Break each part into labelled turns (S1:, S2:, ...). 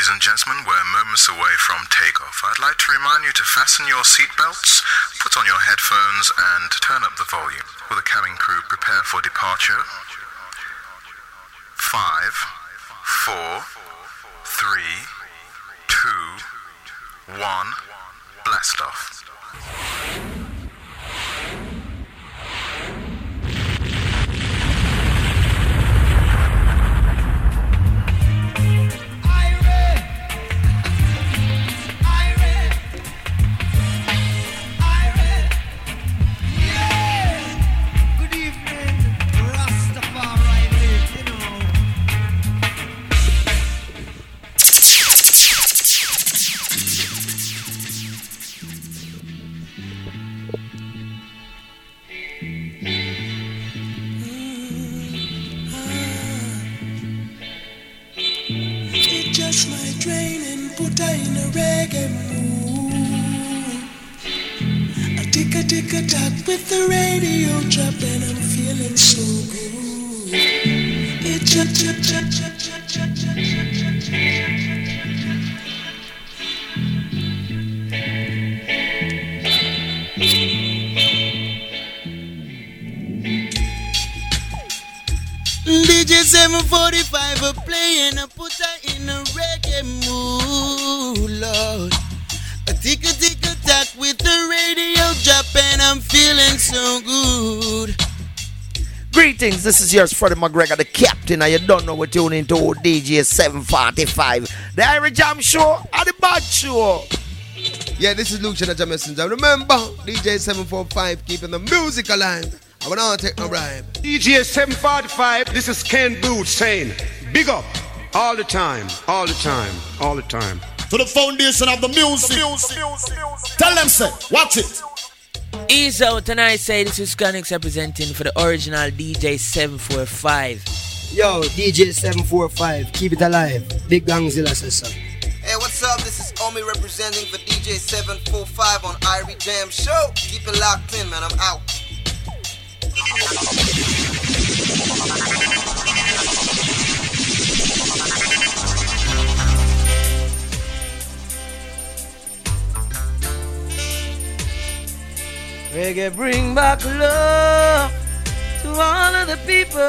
S1: Ladies and gentlemen, we're moments away from takeoff. I'd like to remind you to fasten your seatbelts, put on your headphones, and turn up the volume. Will the cabin crew prepare for departure? Five, four, three, two, one, blast off.
S2: Greetings, this is yours, Freddie McGregor, the captain, and you don't know what you're tuning to DJ 745. The Irie Jam Show and the Bad Show.
S3: Yeah, this is Luciano Messenger. Remember, DJ 745 keeping the music alive. I will not take no bribe.
S4: DJ 745, this is Ken Boothe saying, big up all the time, all the time, all the time.
S5: To the foundation of the music. Tell them, say, watch it.
S6: Ease out and I say this is Conix representing for the original DJ 745.
S7: Yo, DJ 745, keep it alive. Big Gangzilla says so.
S8: Hey, what's up? This is Omi representing for DJ 745 on Irie Jam Show. Keep it locked in, man. I'm out.
S6: Reggae bring back love to all of the people.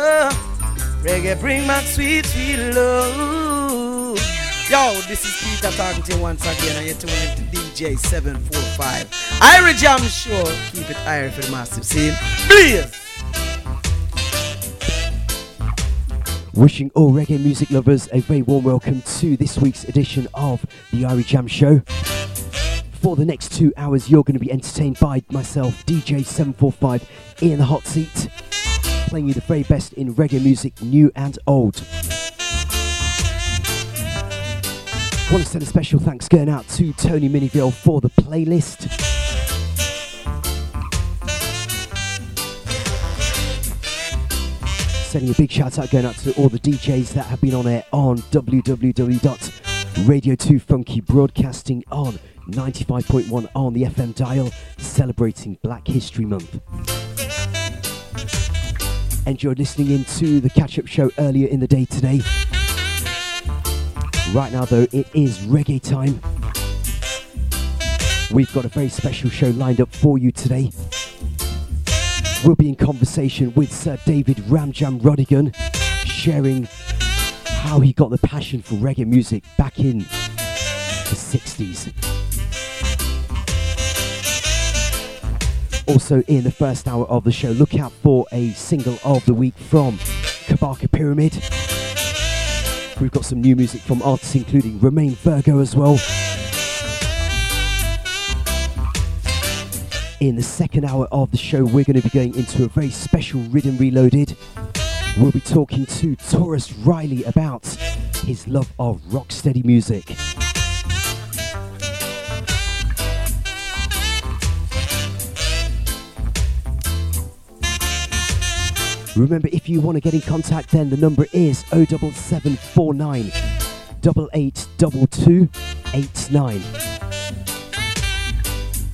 S6: Reggae bring back sweet, sweet love.
S2: Yo, this is Peter talking to you once again, you're tuning into DJ 745. Irie Jam Show. Keep it iron for the massive scene. Please.
S9: Wishing all reggae music lovers a very warm welcome to this week's edition of the Irie Jam Show. For the next two hours, you're going to be entertained by myself, DJ745, in the hot seat, playing you the very best in reggae music, new and old. Want to send a special thanks going out to Tony Miniville for the playlist. Sending a big shout out going out to all the DJs that have been on air on www.radio2funky broadcasting on 95.1 on the FM dial, celebrating Black History Month. And you're listening in to the catch up show earlier in the day today. Right now, though, it is reggae time. We've got a very special show lined up for you today. We'll be in conversation with Sir David Ramjam Rodigan, sharing how he got the passion for reggae music back in the 60s. Also, in the first hour of the show, look out for a single of the week from Kabaka Pyramid. We've got some new music from artists including Romain Virgo as well. In the second hour of the show, we're going to be going into a very special Riddim Reloaded. We'll be talking to Tarrus Riley about his love of rocksteady music. Remember, if you want to get in contact, then the number is 07749 882289.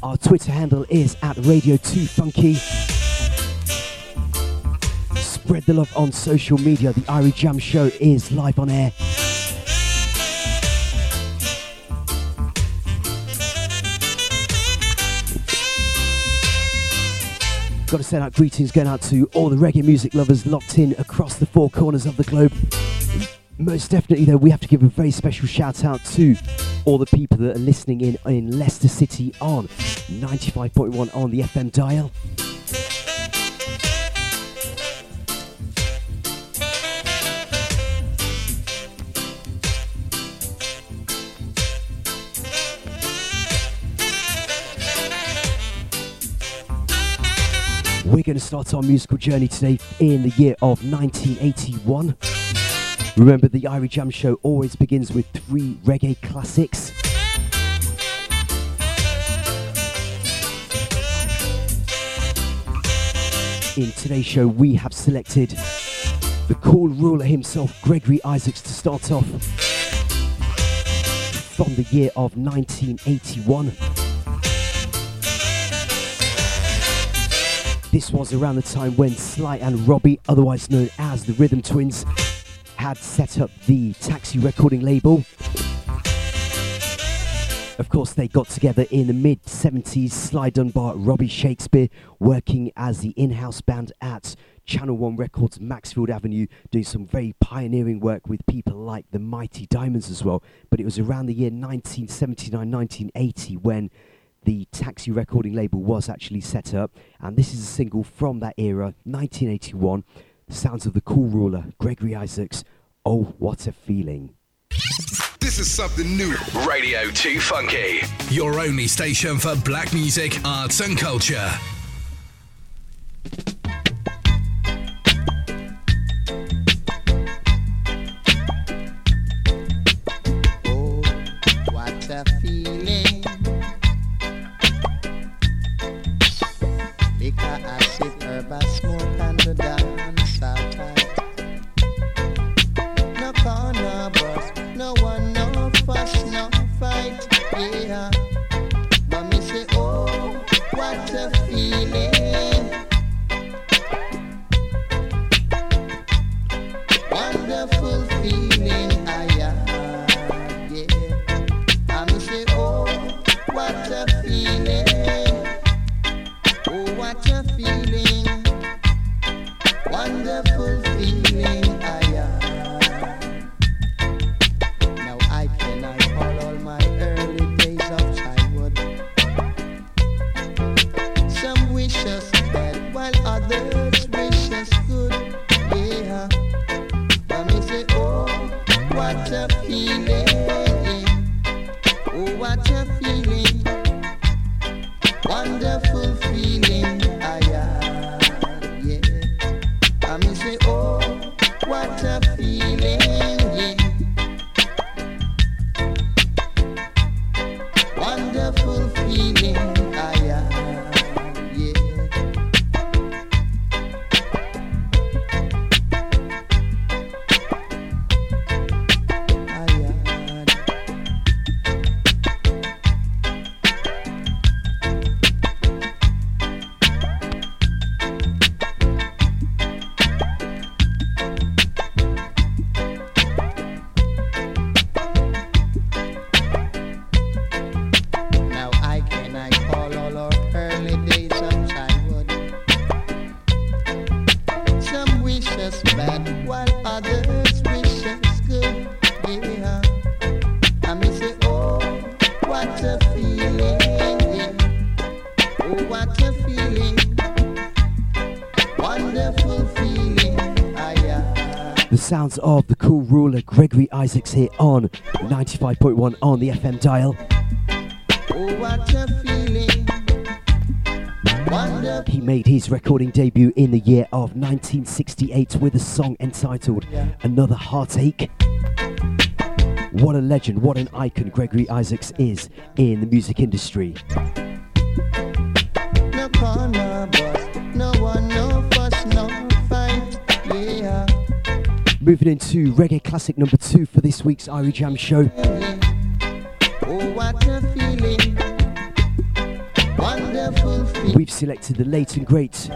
S9: Our Twitter handle is at Radio2Funky. Spread the love on social media. The Irie Jam Show is live on air. Got to send out greetings going out to all the reggae music lovers locked in across the four corners of the globe. Most definitely, though, we have to give a very special shout out to all the people that are listening in in Leicester City on 95.1 on the FM dial. We're going to start our musical journey today in the year of 1981. Remember, the Irie Jam Show always begins with three reggae classics. In today's show, we have selected the cool ruler himself, Gregory Isaacs, to start off from the year of 1981. This was around the time when Sly and Robbie, otherwise known as the Rhythm Twins, had set up the Taxi recording label. Of course, they got together in the mid 70s. Sly Dunbar, Robbie Shakespeare, working as the in house band at Channel One Records, Maxfield Avenue, doing some very pioneering work with people like the Mighty Diamonds as well. But it was around the year 1979 1980 when the Taxi recording label was actually set up, and this is a single from that era, 1981. Sounds of the cool ruler, Gregory Isaacs. Oh, what a feeling.
S10: This is something new.
S11: Radio 2 Funky, your only station for black music, arts, and culture.
S12: Acid,
S9: Isaacs, here on 95.1 on the FM dial.
S12: Oh.
S9: He made his recording debut in the year of 1968 with a song entitled Another Heartache. What a legend, what an icon Gregory Isaacs is in the music industry. Moving into reggae classic number two for this week's Irie Jam show.
S12: Oh.
S9: We've selected the late and great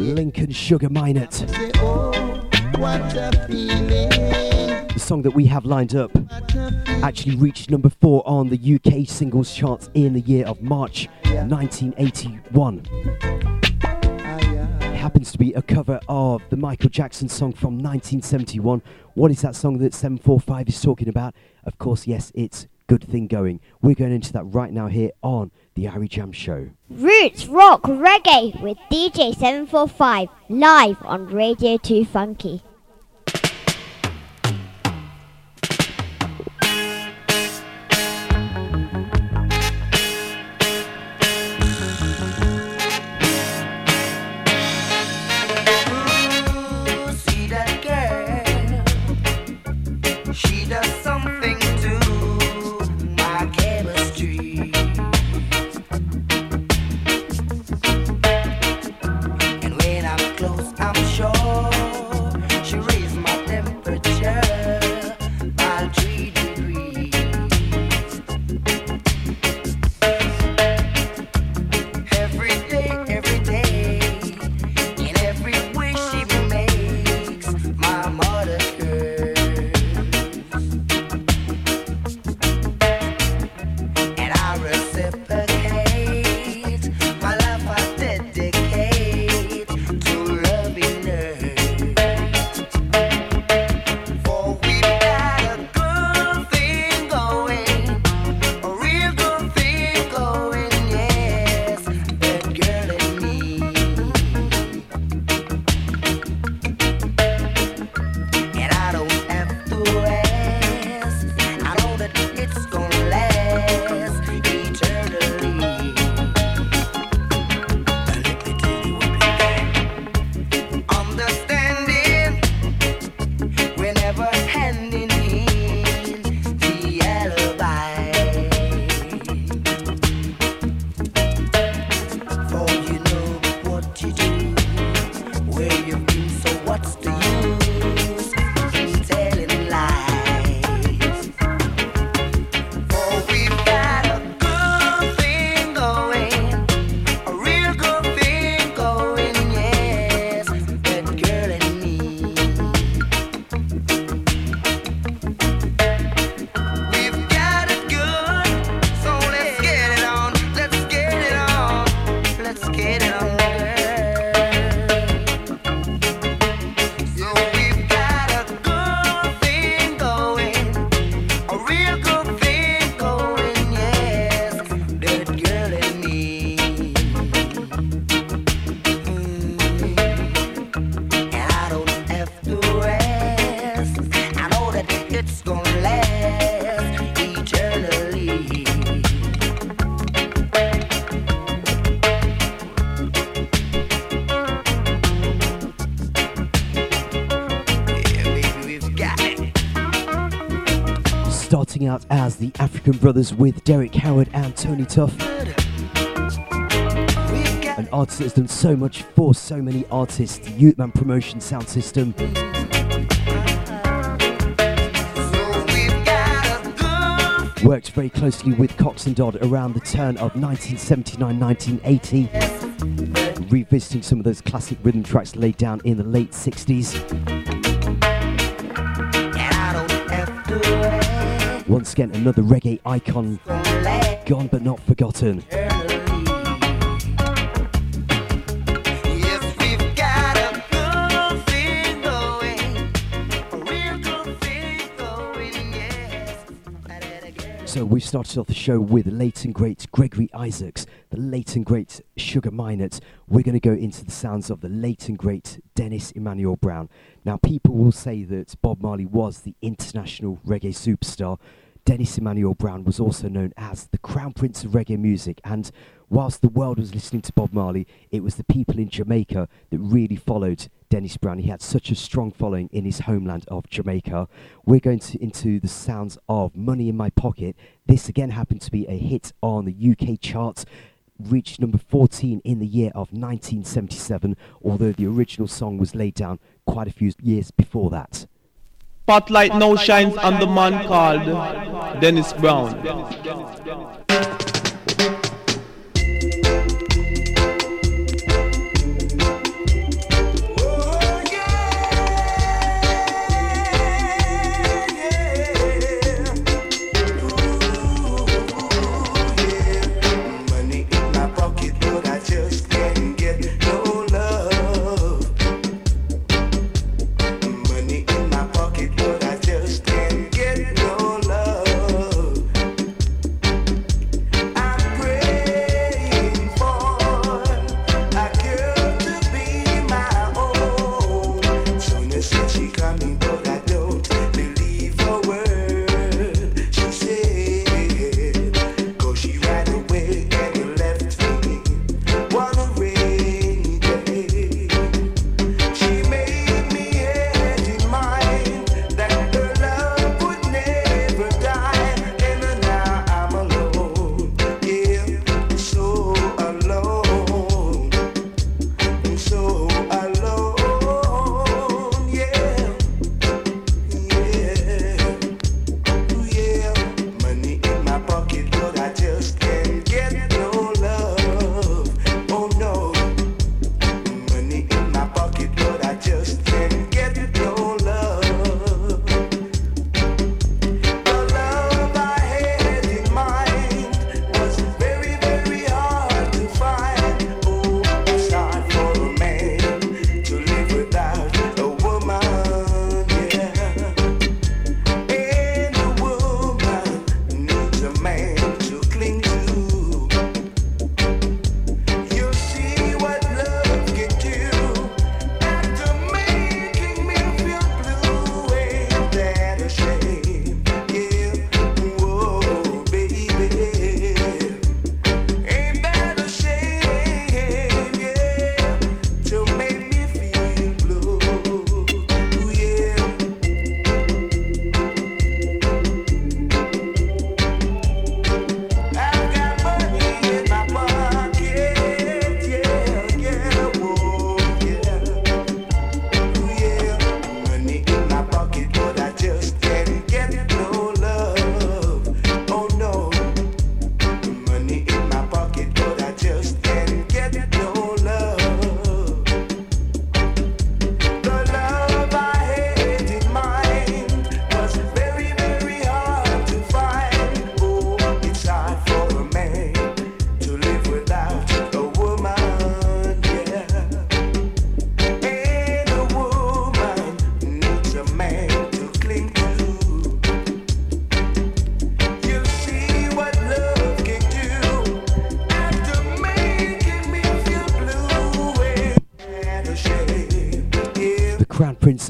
S9: Lincoln Sugar
S12: Minott. Oh.
S9: The song that we have lined up actually reached number four on the UK singles chart in the year of March 1981. Happens to be a cover of the Michael Jackson song from 1971. What is that song that 745 is talking about? Of course, yes, it's Good Thing Going. We're going into that right now here on the Irie Jam Show.
S13: Roots Rock Reggae with DJ 745 live on Radio 2 Funky.
S9: Brothers with Derek Howard and Tony Tuff. An artist that's done so much for so many artists, Youthman Promotion Sound System. Worked very closely with Coxsone Dodd around the turn of 1979 1980, revisiting some of those classic rhythm tracks laid down in the late 60s. Once again, another reggae icon, gone but not forgotten.
S6: Yes, we've got a good thing going, a real good thing going, yes.
S9: So we started off the show with the late and great Gregory Isaacs, the late and great Sugar Minott. We're going to go into the sounds of the late and great Dennis Emmanuel Brown. Now, people will say that Bob Marley was the international reggae superstar. Dennis Emmanuel Brown was also known as the Crown Prince of reggae music, and whilst the world was listening to Bob Marley, it was the people in Jamaica that really followed Dennis Brown. He had such a strong following in his homeland of Jamaica. We're going to, into the sounds of Money in My Pocket. This again happened to be a hit on the UK charts. Reached number 14 in the year of 1977, although the original song was laid down quite a few years before that.
S14: Spotlight now shines on the man called Dennis Brown.
S15: Money in my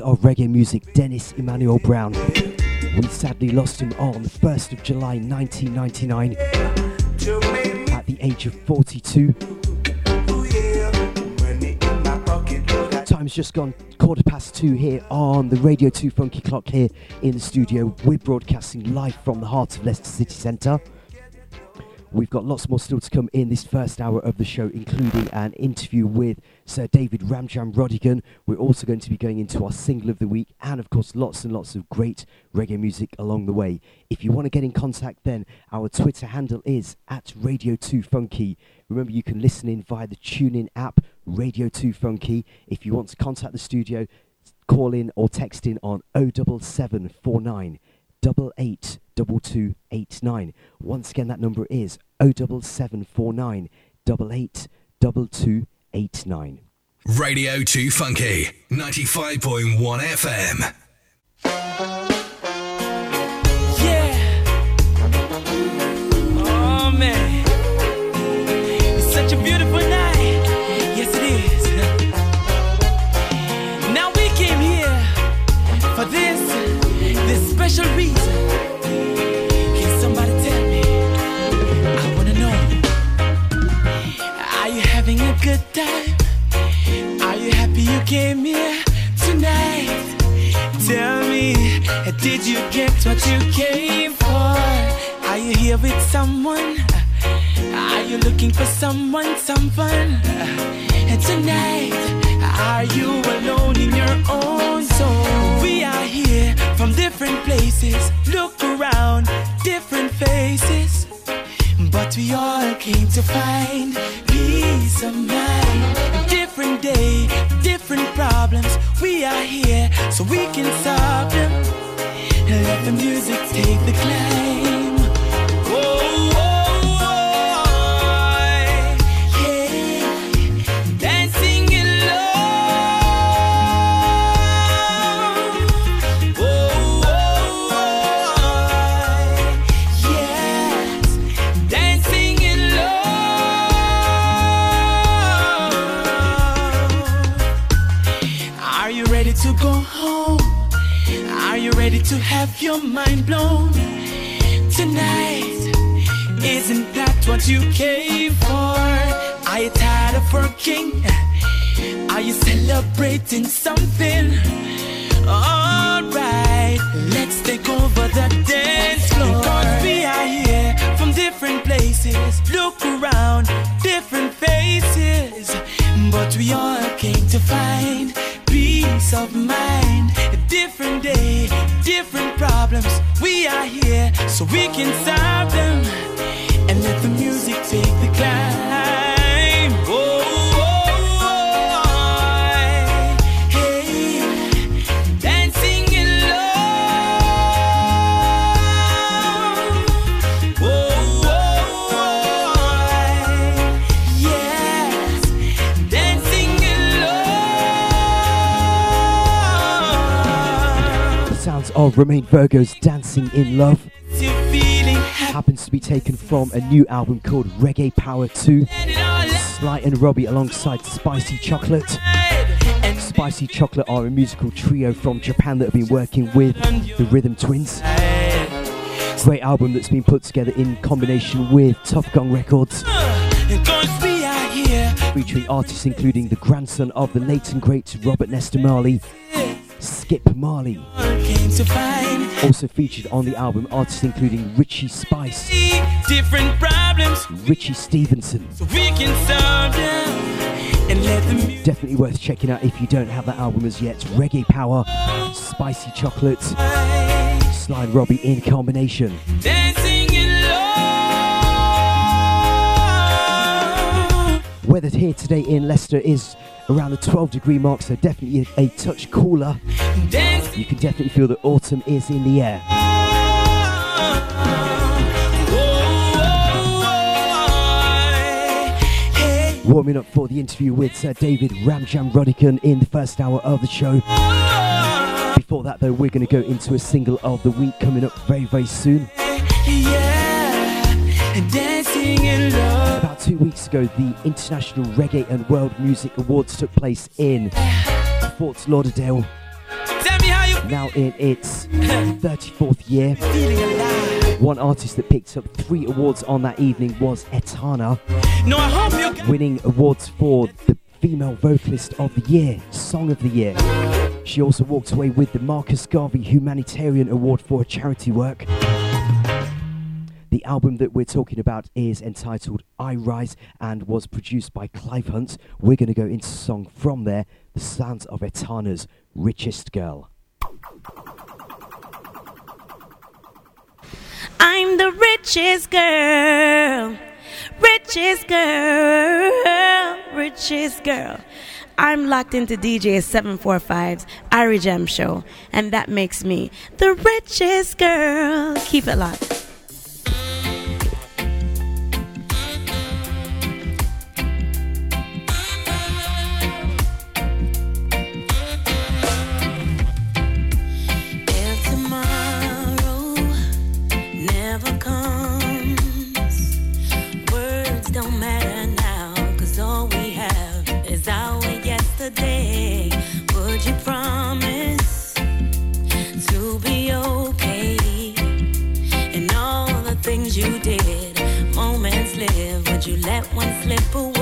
S9: of reggae music, Dennis Emmanuel Brown. We sadly lost him on the 1st of July 1999 at the age of 42. Time's just gone quarter past two here on the Radio 2 Funky Clock here in the studio. We're broadcasting live from the heart of Leicester City Centre. We've got lots more still to come in this first hour of the show, including an interview with Sir David Ramjam Rodigan. Also going to be going into our single of the week, and of course, lots and lots of great reggae music along the way. If you want to get in contact, then our Twitter handle is at Radio 2 Funky. Remember, you can listen in via the TuneIn app, Radio 2 Funky. If you want to contact the studio, call in or text in on 07749 882289. Once again, that number is 07749 882289.
S11: Radio 2 Funky, 95.1 FM.
S16: Yeah Oh man, it's such a beautiful night. Yes, it is. Now we came here for this, this special reason. Can somebody tell me? I wanna know. Are you having a good time? Came here tonight? Tell me, did you get what you came for? Are you here with someone? Are you looking for someone, some fun? Tonight, are you alone in your own zone? We are here from different places. Look around, different faces. But we all came to find peace of mind. Different day, different problems. We are here so we can solve them. Let the music take the climb. To have your mind blown tonight? Isn't that what you came for? Are you tired of working? Are you celebrating something? Alright, let's take over the dance floor. Cause we are here from different places. Look around, different faces. But we all came to find peace of mind. A different day, different problems. We are here so we can solve them. And let the music take the climb.
S9: Of Romain Virgo's Dancing in Love
S16: You feeling happy?
S9: happens to be taken from a new album called Reggae Power 2. Sly and Robbie alongside Spicy Chocolate. Spicy Chocolate are a musical trio from Japan that have been working with the Rhythm Twins. Great album that's been put together in combination with Tuff Gong Records,
S16: Cause we are here.
S9: featuring artists including the grandson of the late and great Robert Nesta Marley, Skip Marley.
S16: Came to find
S9: Also featured on the album artists including Richie Spice,
S16: different problems
S9: Richie Stevenson.
S16: so we can solve them. And let the
S9: Definitely worth checking out if you don't have that album as yet. Reggae Power, Spicy Chocolate, Sly and Robbie in combination.
S16: dancing in love.
S9: Weather here today in Leicester is around the 12 degree mark, so definitely a, a touch cooler. You can definitely feel that autumn is in the air. Warming up for the interview with Sir David Ramjam Rodigan in the first hour of the show. Before that, though, we're going to go into a single of the week coming up very, very soon.
S16: Yeah, dancing in love.
S9: Two weeks ago, the International Reggae and World Music Awards took place in Fort Lauderdale. now in its 34th year. One artist that picked up three awards on that evening was Etana,
S15: No, I hope you
S9: winning awards for the Female Vocalist of the Year, Song of the Year. She also walked away with the Marcus Garvey Humanitarian Award for her charity work. The album that we're talking about is entitled I Rise and was produced by Clive Hunt. We're going to go into song from there, The Sounds of Etana's Richest Girl.
S17: I'm the richest girl, richest girl, richest girl. I'm locked into DJ 745's Irie Jam show, and that makes me the richest girl. Keep it locked. You promise to be okay? And all the things you did, moments live, would you let one slip away?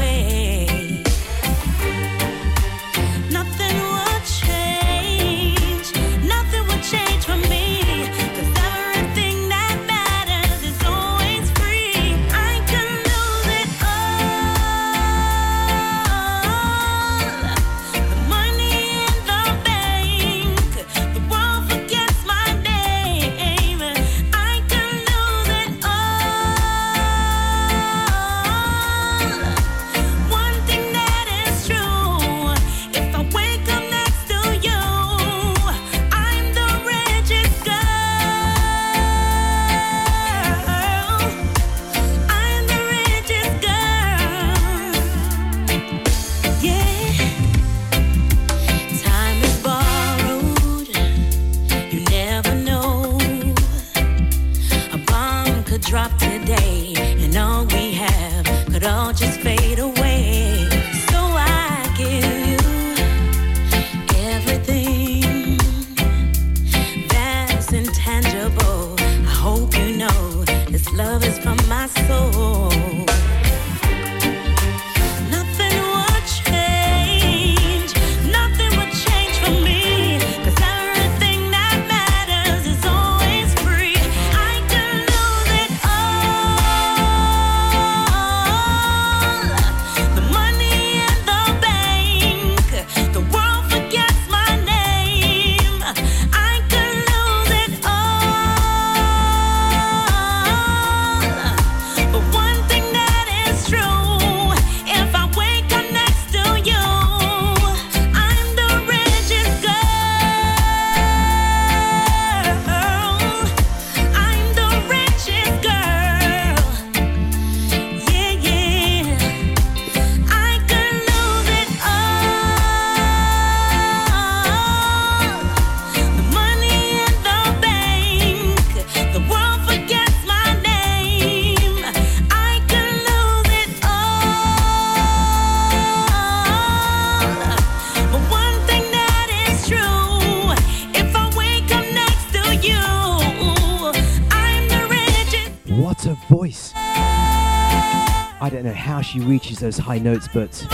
S9: She reaches those high notes, but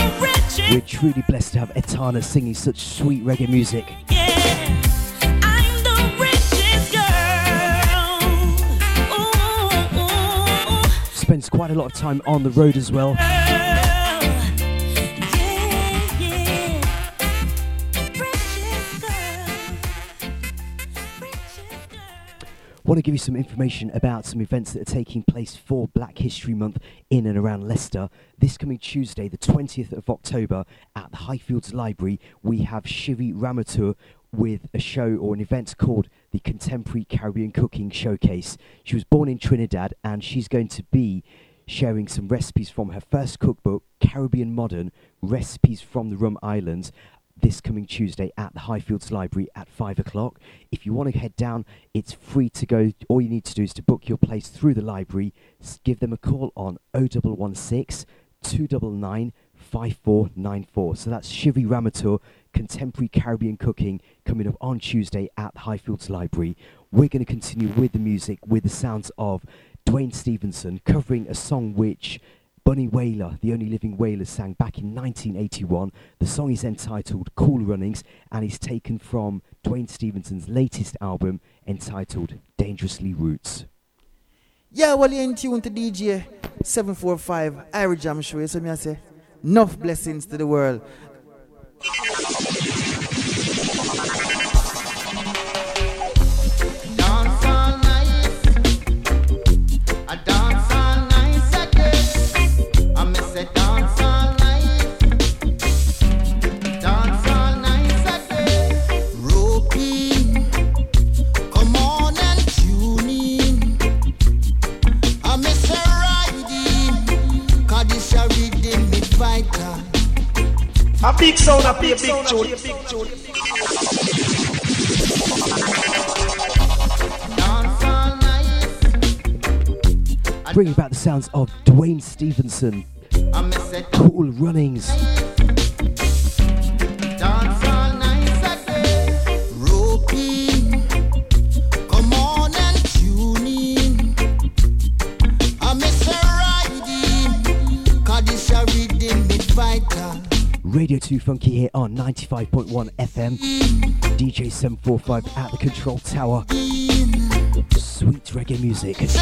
S9: we're truly blessed to have Etana singing such sweet reggae music. Spends quite a lot of time on the road as well. Want to give you some information about some events that are taking place for Black History Month in and around Leicester. This coming Tuesday, the 20th of October, at the Highfields Library, we have Shivi Ramoutar with a show or an event called the Contemporary Caribbean Cooking Showcase. She was born in Trinidad and she's going to be sharing some recipes from her first cookbook, Caribbean Modern Recipes from the Rum Islands, this coming Tuesday at the Highfields Library at 5 o'clock. If you want to head down, it's free to go. All you need to do is to book your place through the library. Give them a call on 0116 299 5494. So that's Shivi Ramoutar, Contemporary Caribbean Cooking, coming up on Tuesday at the Highfields Library. We're going to continue with the music, with the sounds of Duane Stephenson covering a song which Bunny Wailer, the only living Wailer, sang back in 1981. The song is entitled Cool Runnings and is taken from Duane Stephenson's latest album entitled Dangerously Roots.
S15: Yeah, well, you're in tune to DJ 745 Irie Jam Show. See me I say? Enough blessings to the world.
S12: A
S5: big sound, a big, big tune.
S12: Dance all nice.
S9: Bringing back the sounds of Duane Stephenson.
S12: I miss it
S9: Cool Runnings. Radio 2 Funky here on 95.1 FM. DJ 745 at the control tower. Sweet reggae music.
S12: Cause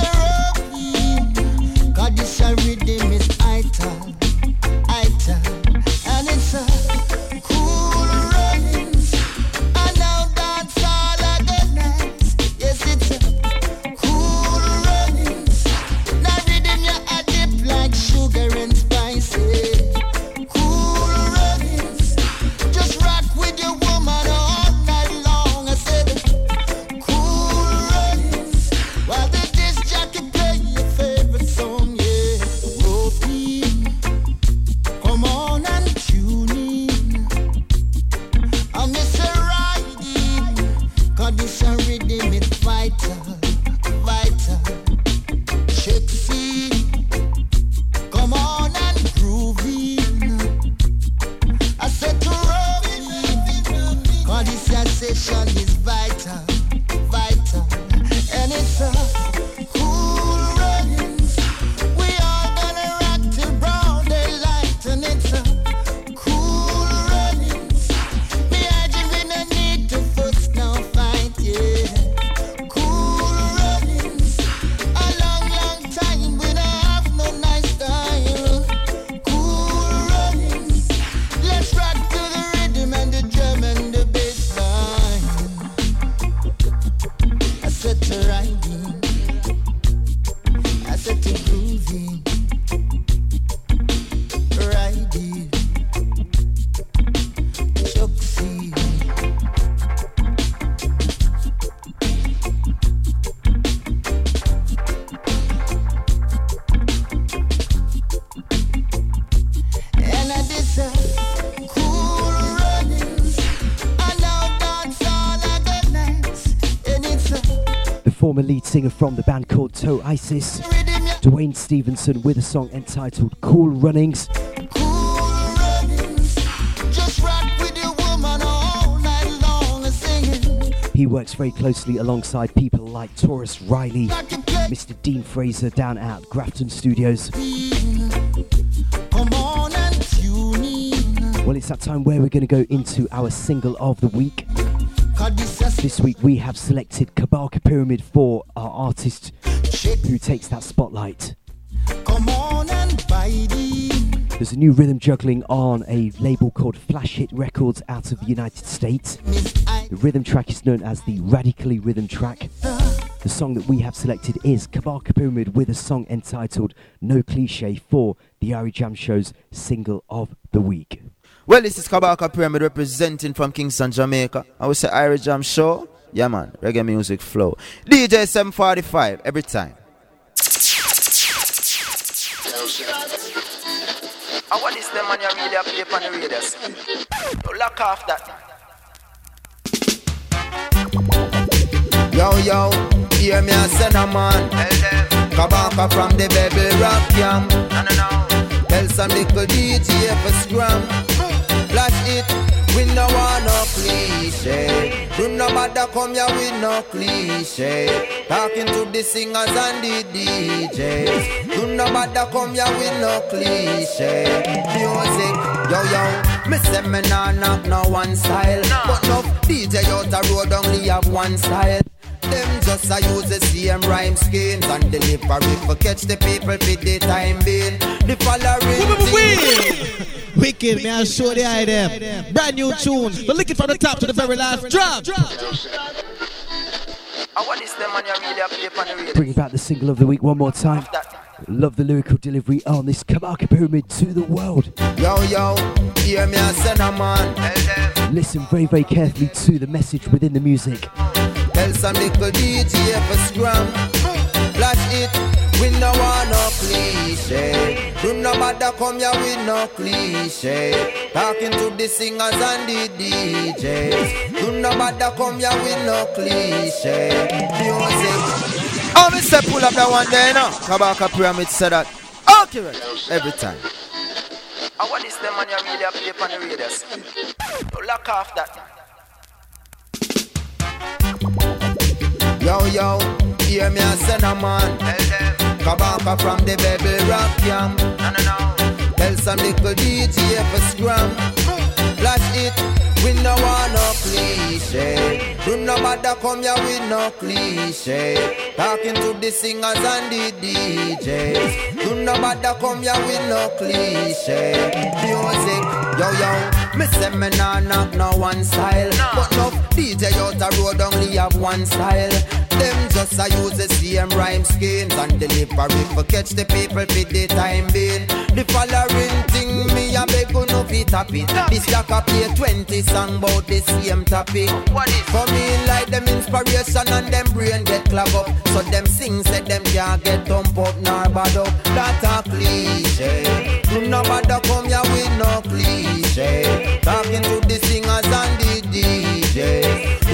S9: singer from the band called To Isis, Duane Stephenson, with a song entitled Cool Runnings. He works very closely alongside people like Tarrus Riley, Mr. Dean Fraser down at Grafton Studios. Well, it's that time where we're going to go into our single of the week.
S12: This
S9: week we have selected Kabaka Pyramid for artist who takes that spotlight.
S12: Come on and bite.
S9: There's a new rhythm juggling on a label called Flash Hit Records out of the United States. The rhythm track is known as the Radically Rhythm track. The song that we have selected is Kabaka Pyramid with a song entitled No Cliche for the Irie Jam Show's single of the week.
S15: Well, this is Kabaka Pyramid representing from Kingston, Jamaica. I would say Irie Jam Show. Yeah, man. Reggae music flow. DJ 745 every time. I want this them on your radio play on the radios. You lock off that. Yo, yo, hear me a send a man. Kabaka from the baby rock yam. Tell some little DJ for scrum. Flash it, we no want no cliche. Do no matter come here with no cliche. Talking to the singers and the DJs. Do no matter come here with no cliche. Music, yo yo. Me say me nah knock no one style, but no DJ out the road only have one style. Them just a use the same rhyme schemes and delivery for catch the people for the time being. The following thing.
S18: Wicked, man, I show the idea. Brand new tunes. But lick it from the top to the very last drop.
S15: I want this them on your media play on the radio.
S9: Bringing back the single of the week one more time. Love the lyrical delivery on this Kabaka Pyramid to the world.
S15: Yo yo, hear me I send a man.
S9: Listen very, very carefully to the message within the music.
S15: Tell some little DJ for scrum. Flash it, we no want no cliche. Do no matter come here with no cliche. Talking to the singers and the DJs. Do no matter come here with no cliche. Music. Oh, me say pull up that one there, you know. Kabaka Pyramid said that. Okay, right. Every time. I want this them on your media play on the radio. Don't lock off that. Yo, yo, hear me a send a man. Kabaka from the Bebble Rock Camp. No, no, no. Tell some little DJ for scrum. Flash it, we no want no cliche. Do no matter come here with no cliche. Talking to the singers and the DJs. Do no matter come here with no cliche. Music, yo yo. Me say me nah knock no one style, but no DJ out the road only have one style. Them just a use the same rhyme schemes and delivery for catch the people for the time being. The following thing me a beg you no fit tap it. This jack a play 20 song about the same topic. What is for me like them inspiration and them brain get clog up. So them sing say them can't get thump up nor bad up. That a cliche. Do no matter come here with no cliche. Talking to the singers and the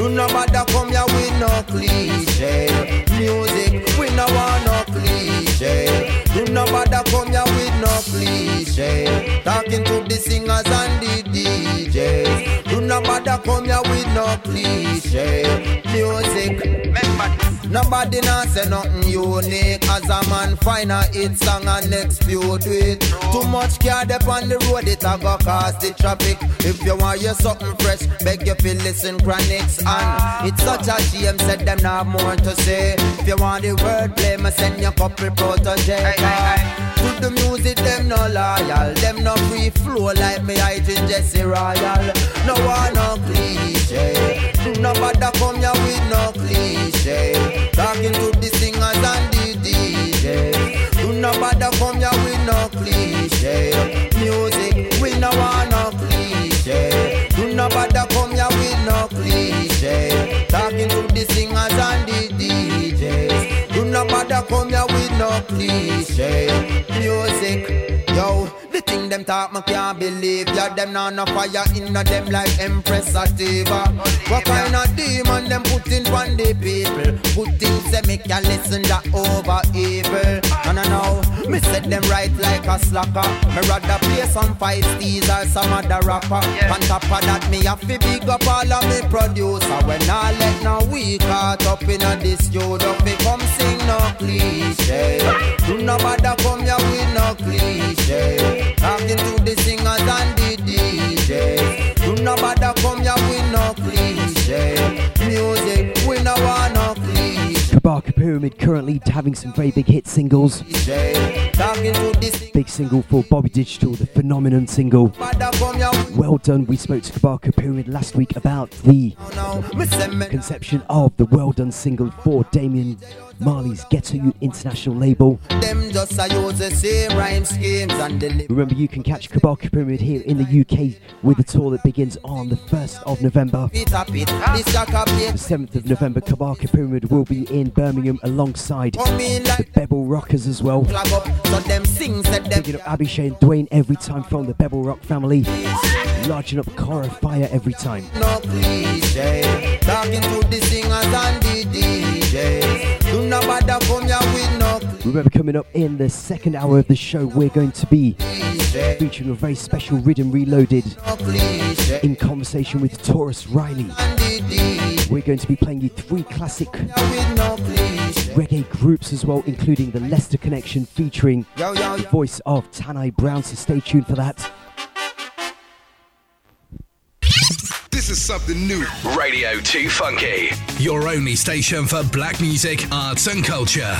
S15: Do no matter come here with no cliche. Music, we no want no cliche. Do no matter come here with no cliche. Talking to the singers and the DJs. Do no matter come here with no cliche. Music, remember this. Nobody nah say nothing unique. As a man find a hit song and execute it. Too much car dep on the road it a go cause the traffic. If you want hear something fresh Beg you feel listen Chronixx And it's such a shame said them not more to say. If you want the word play me send your couple Protoje. To the music them no loyal. Them no free flow like me I to Jesse Royal. No one no cliche. Nobody come here with no cliche Talking to the singers and the DJs Do nobody come here with no cliche. Music, we no want no cliche. Do nobody come here with no cliche. Talking to the singers and the DJs Do nobody come here with no cliche. Music, yo thing them talk, me can't believe ya. Them not no fire in them like Empress Sativa. What kind of demon them put in on the people? Put things say me can listen that over evil. And I know me set them right like a slacker. Me rather play some five steez or some other rapper. On top of that, me have to big up all of me producer. When I let no we caught up in a this studio, fi come sing no cliche. Do no bother come here with no cliche. Talking to the singers and the DJs. Do no bother come here with no cliche. Music, we no want no cliche.
S9: Kabaka Pyramid currently having some very big hit singles.
S15: Talking to the
S9: Big single for Bobby Digital, the Phenomenon single.
S15: bother come here
S9: Well done. We spoke to Kabaka Pyramid last week about the conception of the Well Done single for Damien Marley's Ghetto Youth International label.
S15: Them just use the same rhyme schemes and
S9: Remember, you can catch Kabaka Pyramid here in the UK with a tour that begins on the 1st of November.
S15: Pit a pit, this jack a play
S9: The 7th of November, Kabaka Pyramid will be in Birmingham alongside the Bebble Rockers as well.
S15: flag up. So them sing said them
S9: Picking up Abhishek and Dwayne every time from the Bebble Rock family. Larging up Cora Fire every time.
S15: no cliche. Talking to the singers and
S9: Remember, coming up in the second hour of the show, we're going to be featuring a very special Riddim Reloaded in conversation with Tarrus Riley. We're going to be playing you three classic reggae groups as well, including the Leicester Connection featuring the voice of Tanni Browne, so stay tuned for that.
S10: This is something new.
S11: Radio 2 Funky, your only station for black music, arts, and culture.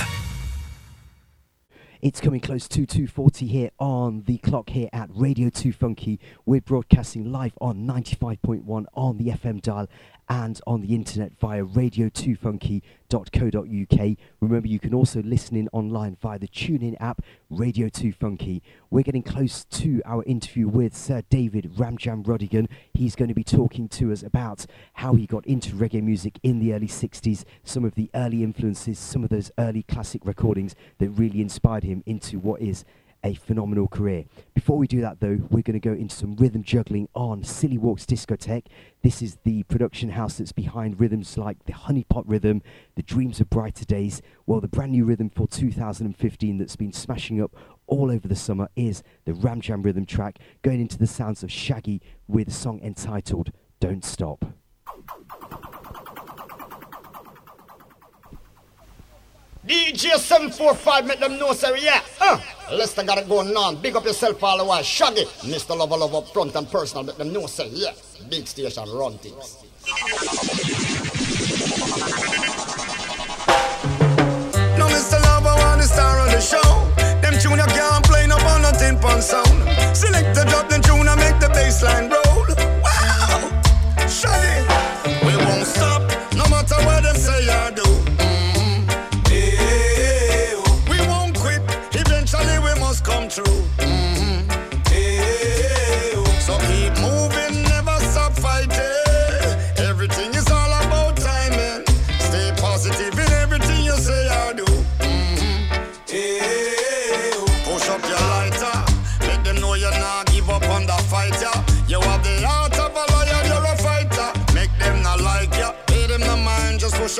S9: It's coming close to 2.40 here on the clock here at Radio 2 Funky. We're broadcasting live on 95.1 on the FM dial and on the internet via radio2funky.co.uk. Remember, you can also listen in online via the TuneIn app, Radio 2 Funky. We're getting close to our interview with Sir David Ramjam Rodigan. He's going to be talking to us about how he got into reggae music in the early 60s, some of the early influences, some of those early classic recordings that really inspired him into what is a phenomenal career. Before we do that, though, we're going to go into some rhythm juggling on Silly Walks Discotheque. This is the production house that's behind rhythms like the Honeypot Rhythm, the Dreams of Brighter Days. Well, the brand new rhythm for 2015 that's been smashing up all over the summer is the Ram Jam rhythm track, going into the sounds of Shaggy with a song entitled Don't Stop.
S5: DJ 745, make them know, sir, yeah. Uh, Leicester got it going on. Big up yourself all the while. Shaggy, Mr. Lover Love up front and personal, make them know, sir, yeah. Big station, run things.
S19: No, Mr. Lover, want the star of the show. Them tune you can't play no on nothing pon sound. Select the drop, then tune and make the bassline roll. Wow, Shaggy,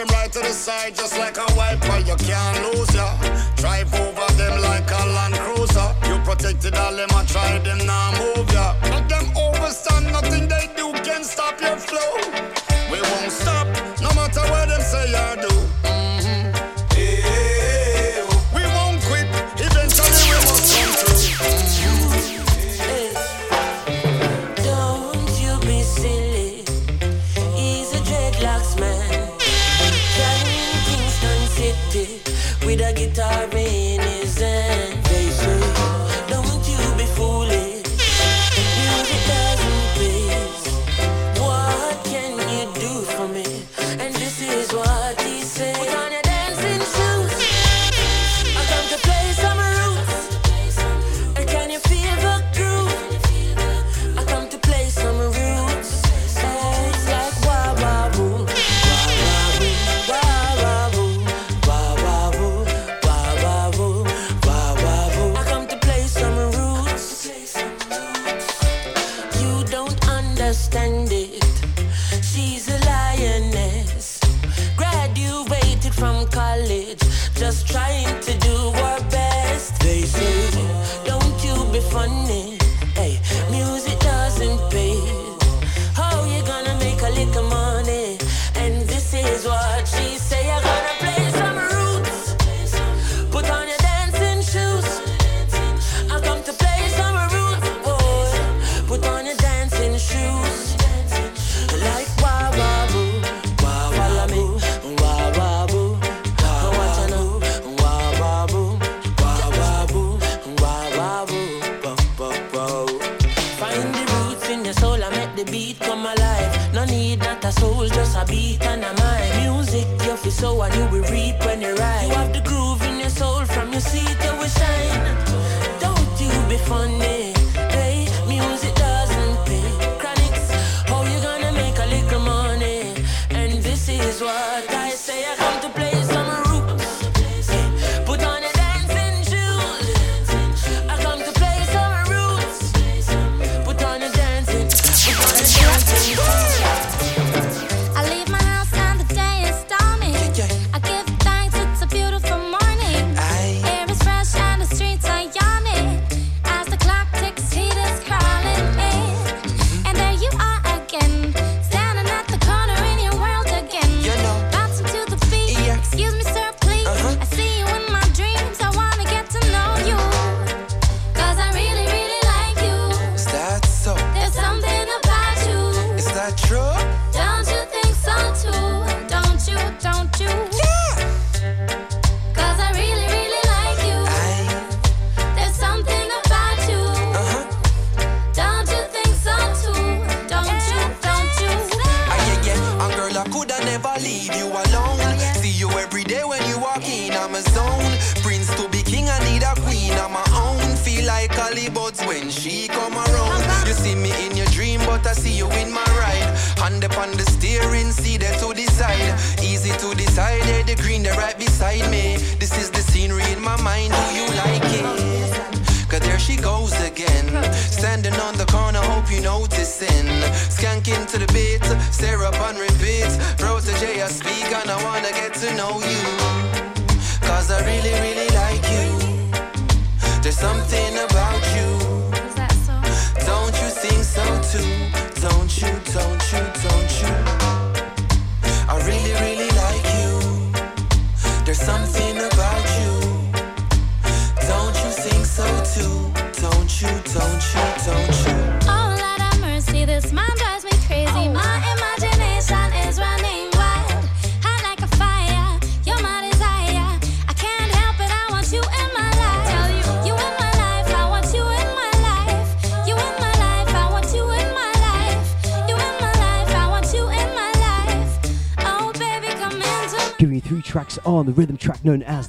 S19: them right to the side, just like a wiper. You can't lose ya. Drive over them like a Land Cruiser. You protected all them, I try them now move ya. Let them overstand, nothing they do can stop your flow. We won't stop, no matter what them say or do.
S20: Understand it.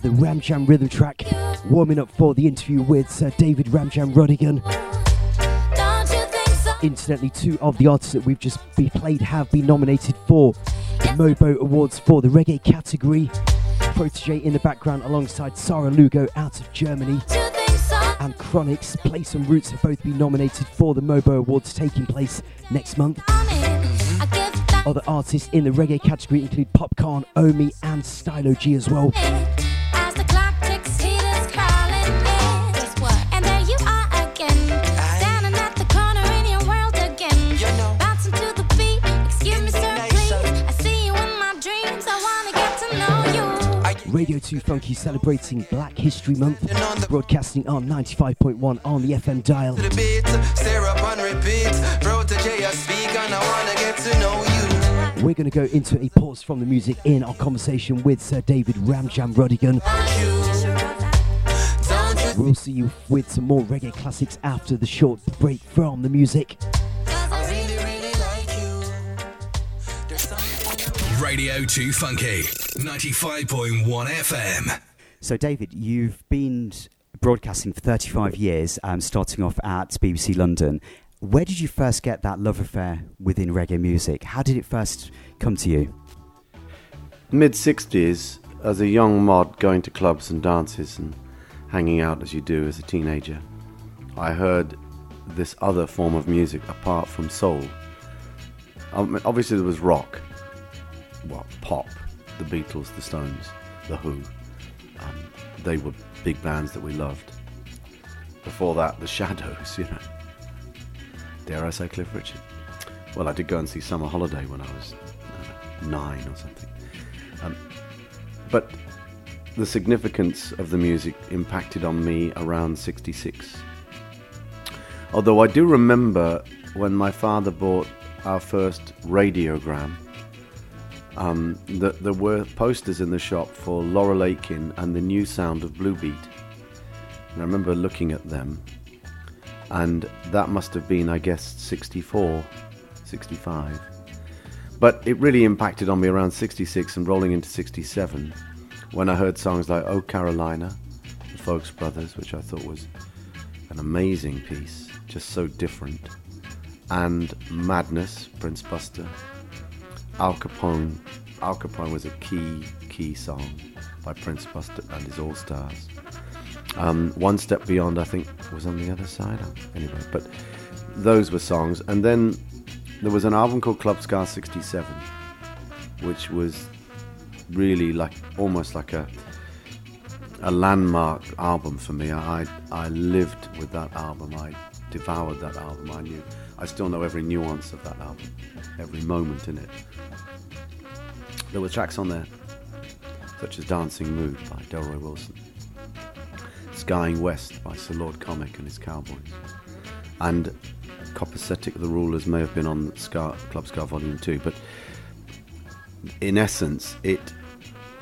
S20: The
S9: Ram Jam Rhythm Track. Warming up for the interview with Sir David Ram Jam Rodigan. Incidentally, two of the artists that we've just be played have been nominated for the Mobo Awards for the reggae category. Protoje in the background alongside Sara Lugo out of Germany. And Chronixx, Place and Roots have both been nominated for the Mobo Awards taking place next month. Other artists in the reggae category include Popcaan, Omi, and Stylo G as well. Radio 2 Funky celebrating Black History Month, broadcasting on 95.1 on the FM dial.
S21: To the beat, stare up and repeat. Protoje, I speak and I wanna get to know you.
S9: We're going to go into a pause from the music in our conversation with Sir David Ramjam Rodigan. We'll see you with some more reggae classics after the short break from the music.
S11: Radio 2 Funky, 95.1 FM.
S22: So, David, you've been broadcasting for 35 years, um, starting off at BBC London. Where did you first get that love affair within reggae music? How did it first come to you?
S23: Mid 60s, as a young mod going to clubs and dances and hanging out as you do as a teenager, I heard this other form of music apart from soul. Um, obviously, there was rock, well, pop, the Beatles, the Stones, the Who. Um, they were big bands that we loved. Before that, the Shadows, you know. Dare I say Cliff Richard? Well, I did go and see Summer Holiday when I was uh, nine or something. Um, but the significance of the music impacted on me around 66. Although I do remember when my father bought our first radiogram, um, that there were posters in the shop for Laurel Aitken and the new sound of Bluebeat. And I remember looking at them, and that must have been, I guess, 64, 65. But it really impacted on me around 66 and rolling into 67 when I heard songs like Oh Carolina, the Folks Brothers, which I thought was an amazing piece, just so different, and Madness, Prince Buster, Al Capone. Al Capone was a key, key song by Prince Buster and his All Stars. Um, One Step Beyond, I think, was on the other side. Anyway, but those were songs. And then there was an album called Club Ska 67, which was really like almost like a a landmark album for me. I I lived with that album. I devoured that album. I knew. I still know every nuance of that album, every moment in it. There were tracks on there, such as Dancing Mood by Delroy Wilson, Ska-ing West by Sir Lord Comic and his Cowboys, and Copacetic the Rulers may have been on Ska, Club Ska Volume 2, but in essence, it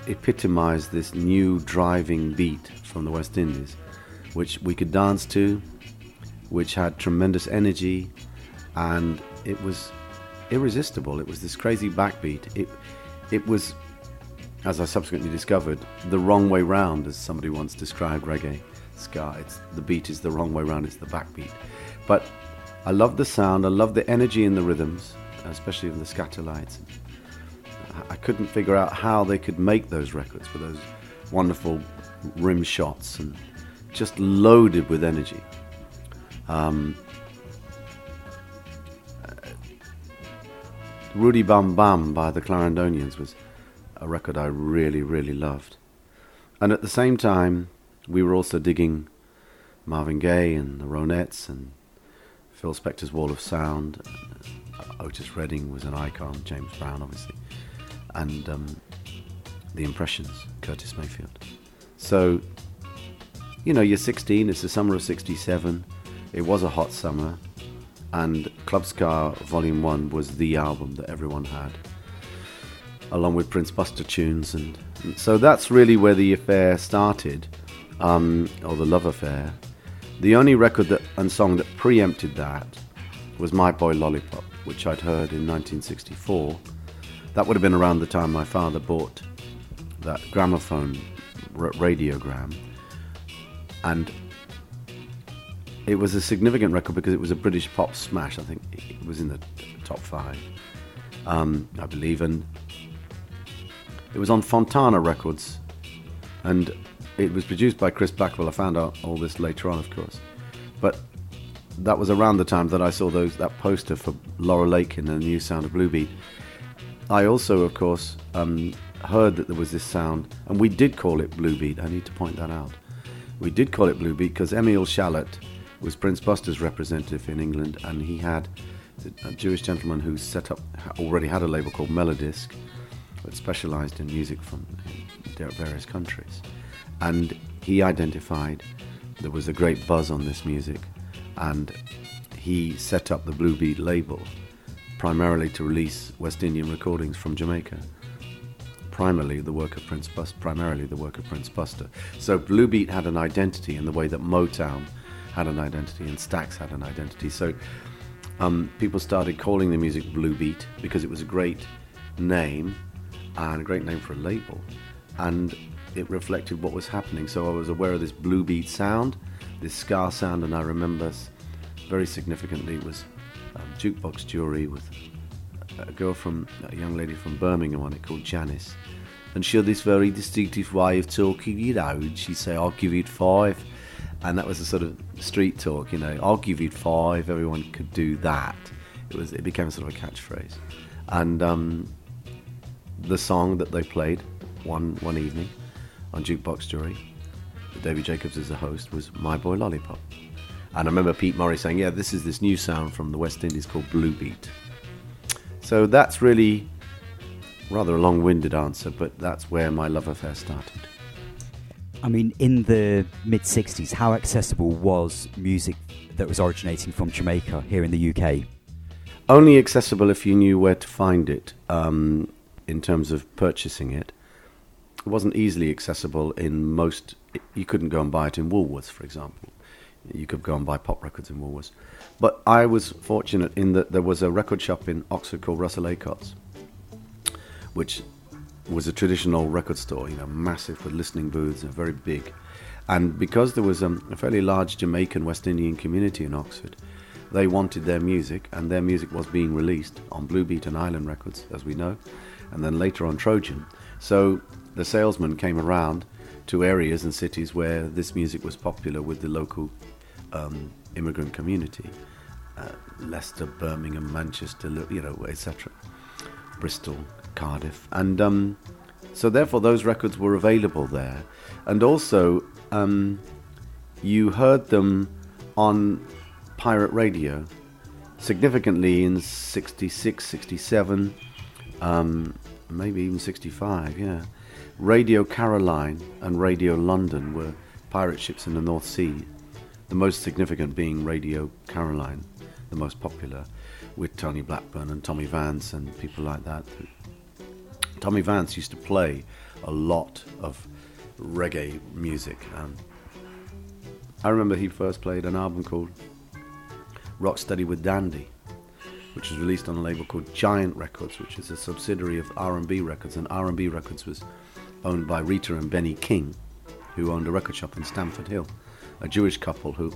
S23: epitomized this new driving beat from the West Indies, which we could dance to, which had tremendous energy, and it was irresistible. It was this crazy backbeat. It, it was, as I subsequently discovered, the wrong way round, as somebody once described reggae ska. It's the beat is the wrong way round. It's the backbeat. But I love the sound. I love the energy in the rhythms. especially in the Skatalites. I- I couldn't figure out how they could make those records with those wonderful rim shots and just loaded with energy. Um, Rudy Bum Bum by the Clarendonians was a record I really, really loved. And at the same time, we were also digging Marvin Gaye and the Ronettes and Phil Spector's Wall of Sound. Uh, Otis Redding was an icon, James Brown, obviously, and um, the Impressions, Curtis Mayfield. So, you know, you're 16, it's the summer of 67, it was a hot summer, and Club Ska Volume 1 was the album that everyone had, along with Prince Buster tunes. And, and so that's really where the affair started, um, or the love affair. The only record that, and song that preempted that was My Boy Lollipop, which I'd heard in 1964. That would have been around the time my father bought that gramophone r- radiogram. And it was a significant record because it was a British pop smash. I think it was in the top five, um, I believe. And it was on Fontana Records. And it was produced by Chris Blackwell. I found out all this later on, of course. But that was around the time that I saw those that poster for Laurel Aitken in the new sound of Blue Beat. I also, of course, um, heard that there was this sound, and we did call it Blue Beat. I need to point that out. We did call it Blue Beat because Emil Shalit was Prince Buster's representative in England, and he had a Jewish gentleman who set up already had a label called Melodisc, that specialised in music from uh, various countries, and he identified there was a great buzz on this music, and he set up the Blue Beat label primarily to release West Indian recordings from Jamaica. Primarily the work of Prince Buster, primarily the work of Prince Buster. So Blue Beat had an identity in the way that Motown had an identity and Stax had an identity. So um, people started calling the music Blue Beat because it was a great name and a great name for a label, and it reflected what was happening. So I was aware of this Blue Beat sound, this ska sound, and I remember very significantly was um, jukebox jury with a girl from a young lady from Birmingham on it called Janice, and she had this very distinctive way of talking. You know, and she'd say, "I'll give it five. And that was a sort of street talk. You know, "I'll give you five. Everyone could do that. It was. It became sort of a catchphrase, and um, the song that they played one one evening on Jukebox Jury, Davy Jacobs as the host, was My Boy Lollipop. And I remember Pete Murray saying, "Yeah, this is this new sound from the West Indies called Blue Beat." So that's really rather a long-winded answer, but that's where my love affair started.
S22: I mean, in the mid 60s, how accessible was music that was originating from Jamaica here in the UK?
S23: Only accessible if you knew where to find it um, in terms of purchasing it. It wasn't easily accessible in most. You couldn't go and buy it in Woolworths, for example. You could go and buy pop records in Woolworths. But I was fortunate in that there was a record shop in Oxford called Russell Acott's, which was a traditional record store, you know, massive with listening booths and very big. And because there was um, a fairly large Jamaican West Indian community in Oxford, they wanted their music, and their music was being released on Blue Beat and Island Records, as we know, and then later on Trojan. So the salesman came around to areas and cities where this music was popular with the local um, immigrant community uh, Leicester, Birmingham, Manchester, you know, etc. Bristol, Cardiff, and um, so therefore those records were available there, and also um, you heard them on pirate radio, significantly in 66, 67, um, maybe even 65, yeah. Radio Caroline and Radio London were pirate ships in the North Sea, the most significant being Radio Caroline, the most popular, with Tony Blackburn and Tommy Vance and people like that. Tommy Vance used to play a lot of reggae music. Um, I remember he first played an album called Rocksteady with Dandy, which was released on a label called Giant Records, which is a subsidiary of R&B Records, and R&B Records was owned by Rita and Benny King, who owned a record shop in Stamford Hill, a Jewish couple who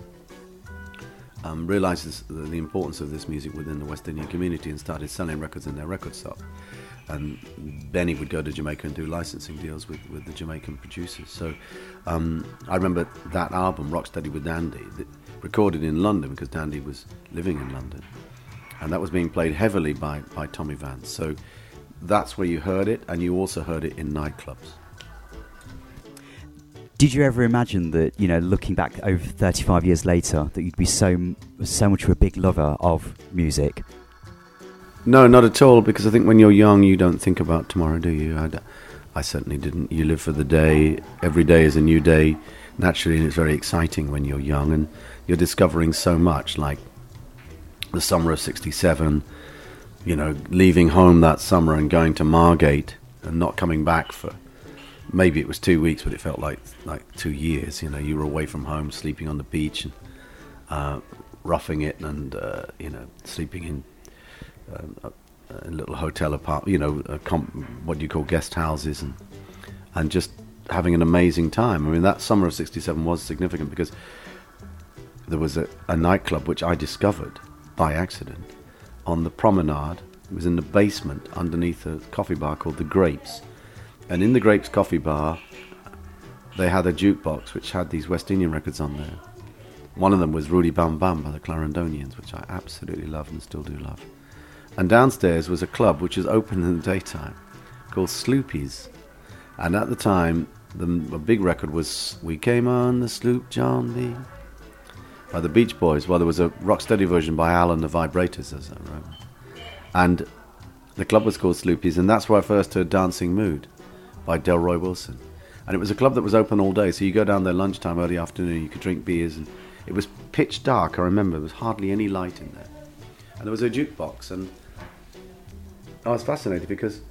S23: um, realised the, the importance of this music within the West Indian community and started selling records in their record shop. And Benny would go to Jamaica and do licensing deals with, with the Jamaican producers. So um, I remember that album, Rocksteady with Dandy, recorded in London because Dandy was living in London. And that was being played heavily by, by Tommy Vance. So that's where you heard it, and you also heard it in nightclubs.
S22: Did you ever imagine that, you know, looking back over 35 years later, that you'd be so so much of a big lover of music?
S23: No, not at all, because I think when you're young, you don't think about tomorrow, do you? I certainly didn't. You live for the day. Every day is a new day, naturally, and it's very exciting when you're young, and you're discovering so much, like the summer of 67, you know, leaving home that summer and going to Margate and not coming back for maybe it was two weeks, but it felt like like two years. You know, you were away from home, sleeping on the beach, and uh, roughing it, and uh, you know, sleeping in uh, a, little hotel apartment. You know, comp- what do you call guest houses, and and just having an amazing time. I mean, that summer of '67 was significant because there was a, a nightclub which I discovered by accident on the promenade. It was in the basement underneath a coffee bar called the Grapes. And in the Grapes coffee bar, they had a jukebox which had these West Indian records on there. One of them was Rudy Bam Bam by the Clarendonians, which I absolutely love and still do love. And downstairs was a club which was open in the daytime called Sloopies. And at the time, the big record was We Came on the Sloop John B. by the Beach Boys. Well, there was a rocksteady version by Alan the Vibrators, as I wrote. And the club was called Sloopies, and that's where I first heard Dancing Mood by Delroy Wilson. And it was a club that was open all day, so you go down there lunchtime, early afternoon, you could drink beers, and it was pitch dark, I remember. There was hardly any light in there. And there was a jukebox, and I was fascinated because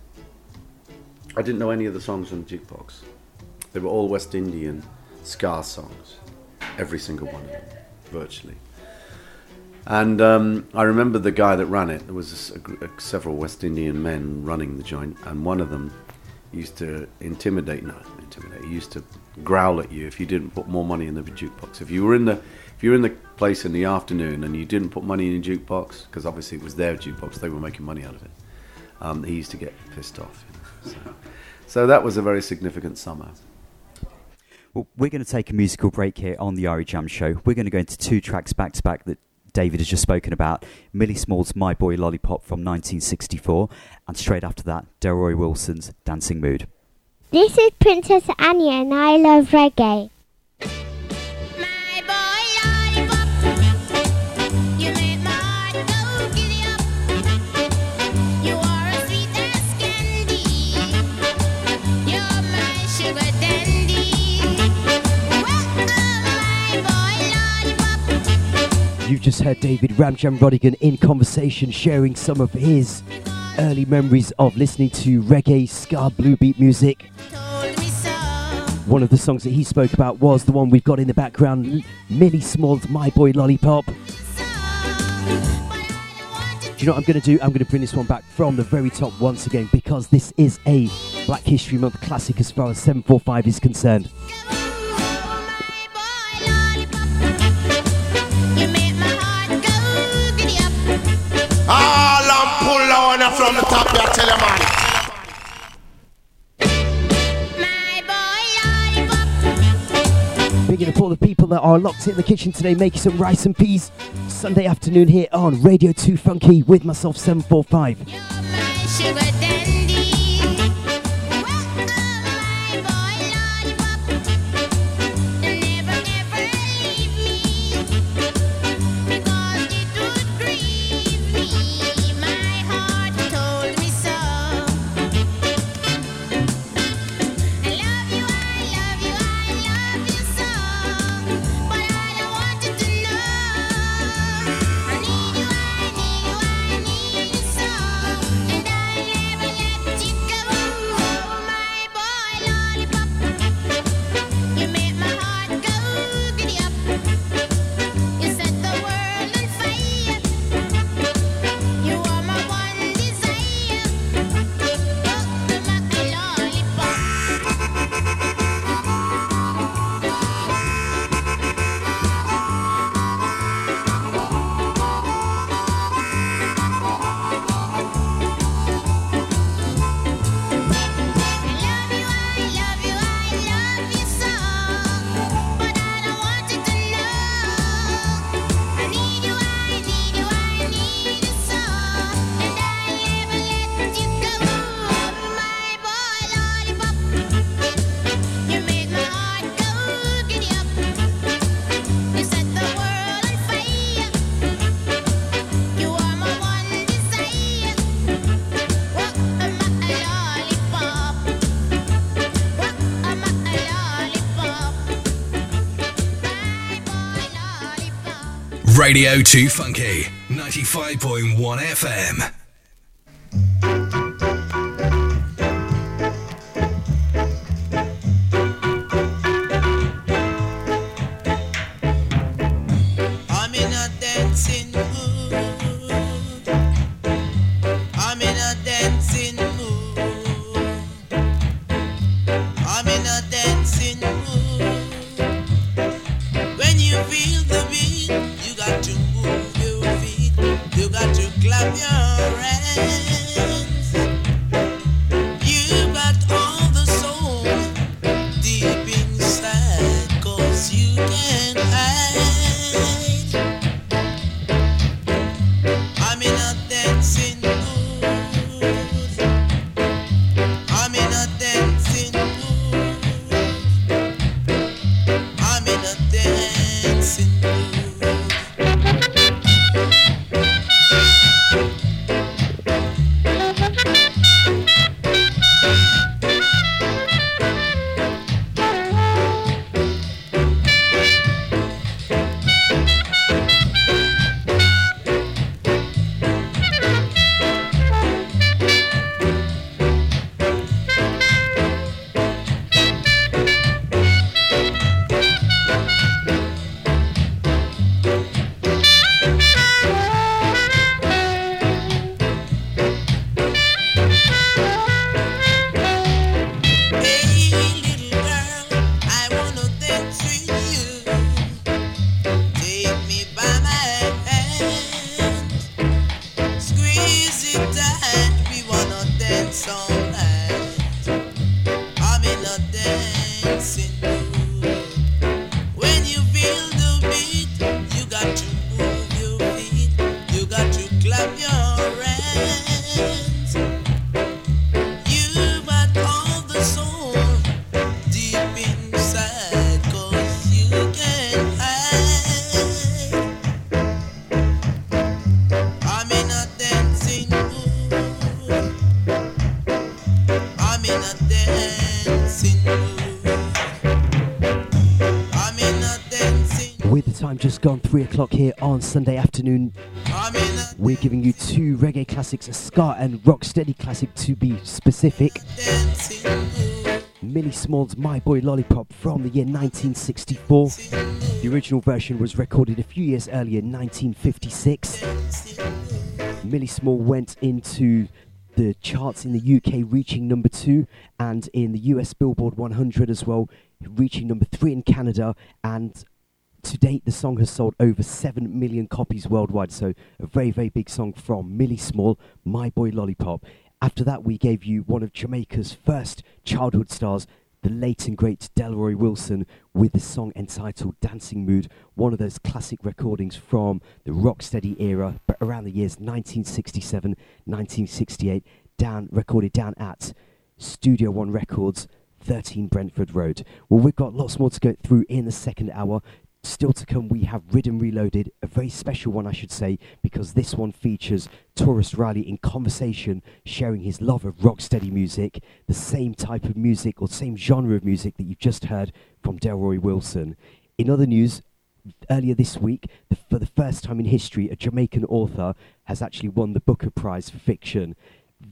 S23: I didn't know any of the songs on the jukebox. They were all West Indian ska songs, every single one of them, virtually. And um, I remember the guy that ran it. There was a, a, several West Indian men running the joint, and one of them used to intimidate. No, intimidate. He used to growl at you if you didn't put more money in the jukebox. If you were in the if you were in the place in the afternoon and you didn't put money in the jukebox, because obviously it was their jukebox, they were making money out of it. Um, he used to get pissed off. You know, so. so that was a very significant summer.
S22: Well, we're going to take a musical break here on the Irie Jam Show. We're going to go into two tracks back to back that David has just spoken about Millie Small's My Boy Lollipop from 1964, and straight after that, Delroy Wilson's Dancing Mood.
S13: This is Princess Anya and I love reggae.
S9: You've just heard David Ramjam Rodigan in conversation sharing some of his early memories of listening to reggae, ska, blue beat music. One of the songs that he spoke about was the one we've got in the background, Millie Small's My Boy Lollipop. Do you know what I'm going to do? I'm going to bring this one back from the very top once again because this is a Black History Month classic as far as 745 is concerned.
S24: All I'm pull on from the top, I tell you, man.
S9: Bigging up all the people that are locked in the kitchen today, making some rice and peas. Sunday afternoon here on Radio 2 Funky with myself, 745.
S11: Radio 2 Funky, 95.1 FM.
S25: Dancing
S9: gone, three o'clock here on Sunday afternoon,
S25: I'm in a
S9: we're giving you two reggae classics, a ska and rocksteady classic to be specific. Millie Small's My Boy Lollipop from the year 1964. The original version was recorded a few years earlier, 1956. Millie Small went into the charts in the UK, reaching number two, and in the US Billboard 100 as well, reaching number three in Canada. And to date, the song has sold over 7 million copies worldwide. So, a very, very big song from Millie Small, My Boy Lollipop. After that, we gave you one of Jamaica's first childhood stars, the late and great Delroy Wilson, with the song entitled Dancing Mood, one of those classic recordings from the rocksteady era, but around the years 1967, 1968, down recorded down at Studio One Records, 13 Brentford Road. Well, we've got lots more to go through in the second hour. Still to come, we have Riddim Reloaded, a very special one, I should say, because this one features Tarrus Riley in conversation, sharing his love of rocksteady music, the same type of music or same genre of music that you've just heard from Delroy Wilson. In other news, earlier this week, the, for the first time in history, a Jamaican author has actually won the Booker Prize for fiction.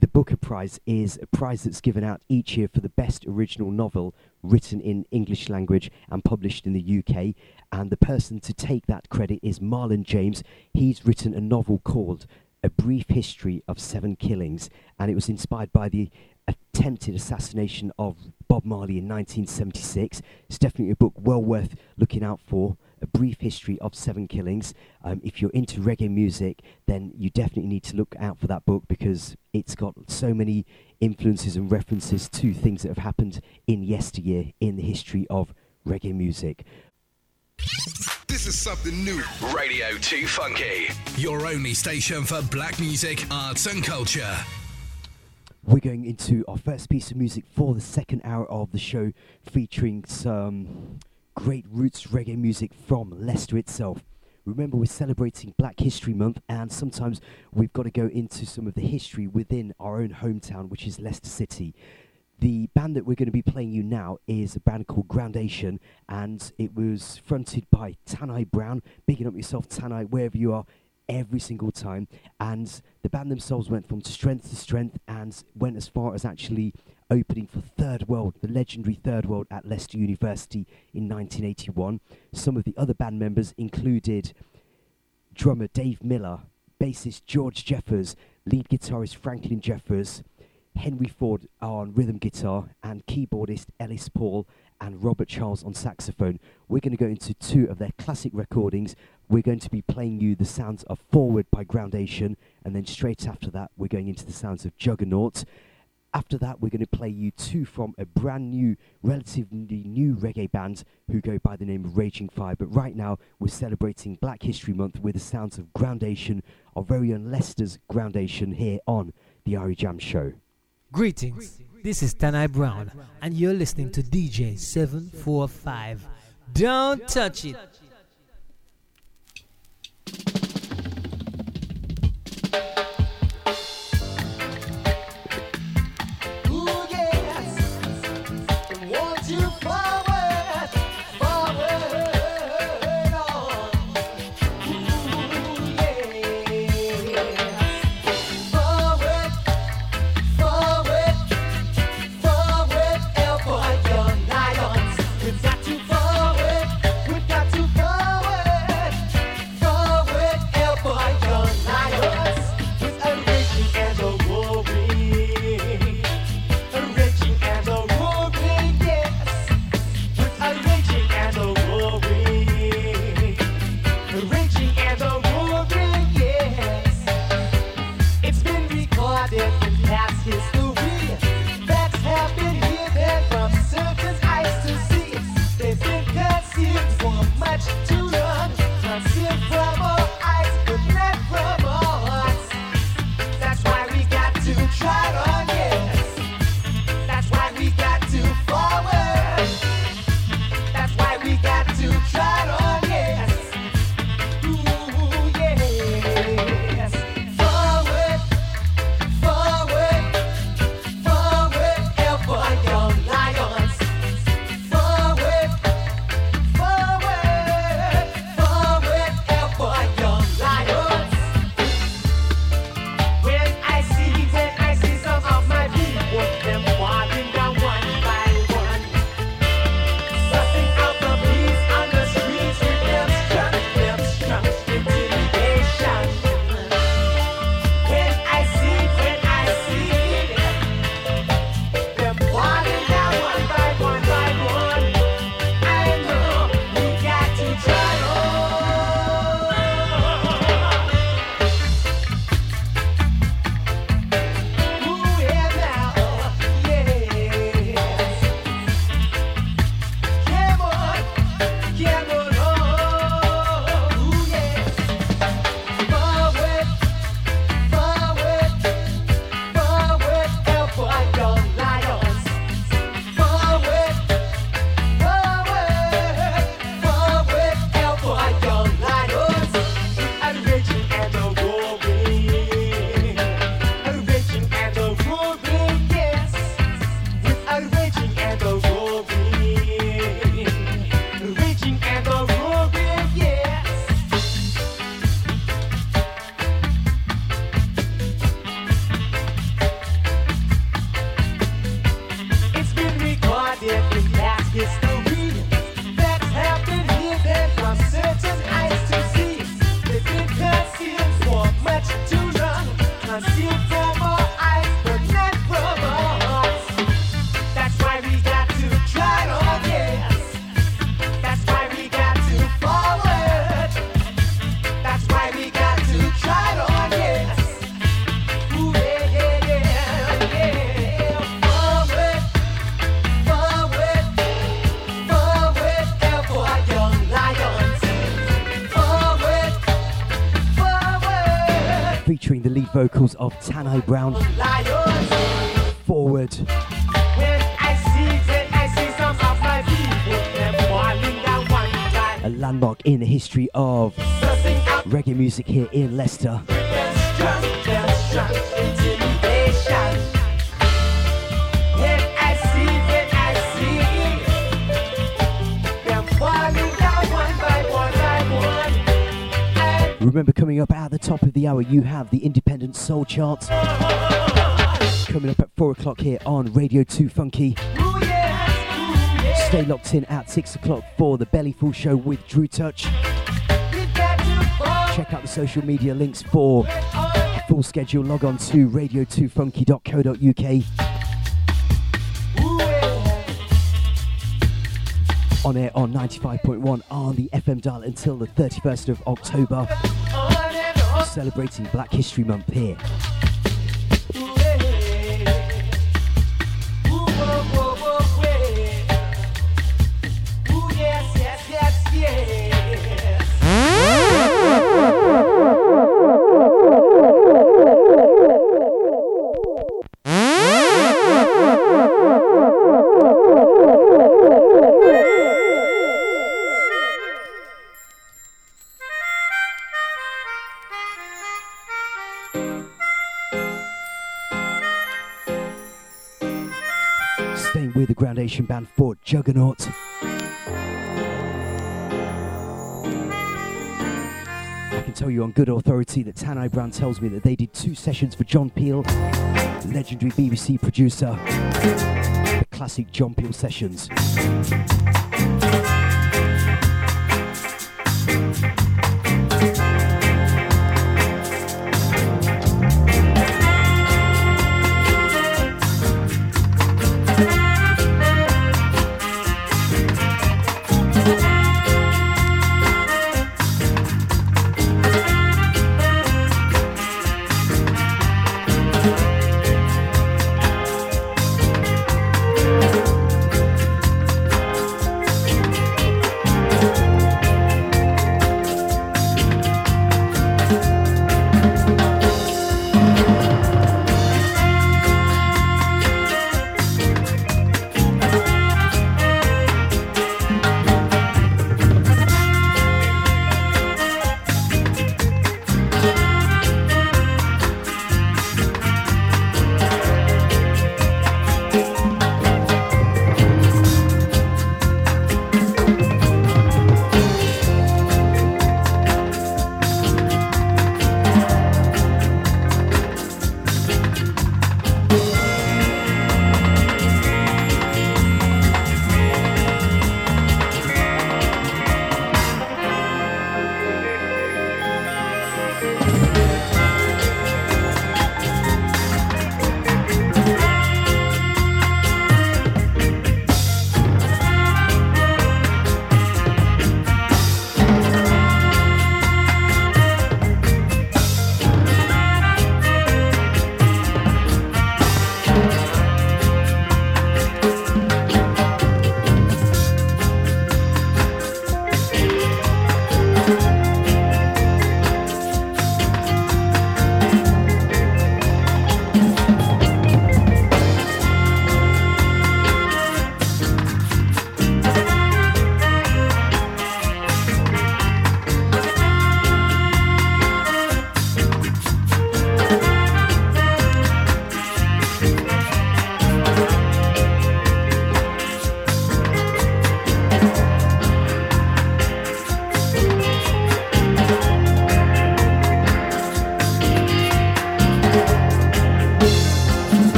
S9: The Booker Prize is a prize that's given out each year for the best original novel written in English language and published in the UK. And the person to take that credit is Marlon James. He's written a novel called A Brief History of Seven Killings, and it was inspired by the attempted assassination of Bob Marley in 1976. It's definitely a book well worth looking out for. A brief history of seven killings. Um, if you're into reggae music, then you definitely need to look out for that book because it's got so many influences and references to things that have happened in yesteryear in the history of reggae music.
S10: This is something new.
S11: Radio 2 Funky, your only station for black music, arts, and culture.
S9: We're going into our first piece of music for the second hour of the show, featuring some great roots reggae music from Leicester itself. Remember, we're celebrating Black History Month, and sometimes we've got to go into some of the history within our own hometown, which is Leicester City. The band that we're going to be playing you now is a band called Groundation, and it was fronted by Tanni Browne. Bigging up yourself, Tanni, wherever you are, every single time. And the band themselves went from strength to strength and went as far as actually opening for Third World, the legendary Third World at Leicester University in 1981. Some of the other band members included drummer Dave Miller, bassist George Jeffers, lead guitarist Franklin Jeffers, Henry Ford on rhythm guitar, and keyboardist Ellis Paul and Robert Charles on saxophone. We're going to go into two of their classic recordings. We're going to be playing you the sounds of Forward by Groundation, and then straight after that, we're going into the sounds of Juggernaut. After that, we're going to play you two from a brand new, relatively new reggae band who go by the name of Raging Fyah. But right now, we're celebrating Black History Month with the sounds of Groundation, our very own Leicester's Groundation, here on the Irie Jam Show.
S26: Greetings. This is Tanni Browne, and you're listening to DJ 745. Don't touch it.
S9: vocals of Tanni
S16: Browne.
S9: Forward. A landmark in the history of reggae music here in Leicester. Remember, coming up at the top of the hour, you have the independent. Soul Chart. Coming up at 4 o'clock here on Radio 2 Funky. Stay locked in at 6 o'clock for the Bellyful Show with Drew Touch. Check out the social media links for full schedule. Log on to radio2funky.co.uk. On air on 95.1 on the FM dial until the 31st of October. Celebrating Black History Month here. Groundation Band for Juggernaut. I can tell you on good authority that Tanni Browne tells me that they did two sessions for John Peel, legendary BBC producer. The classic John Peel sessions.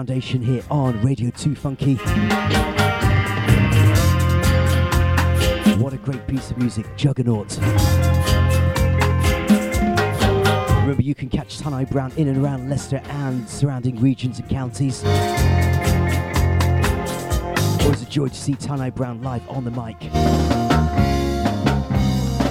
S9: Groundation here on Radio 2 Funky. What a great piece of music, Juggernaut. Remember, you can catch Tanni Browne in and around Leicester and surrounding regions and counties. Always a joy to see Tanni Browne live on the mic.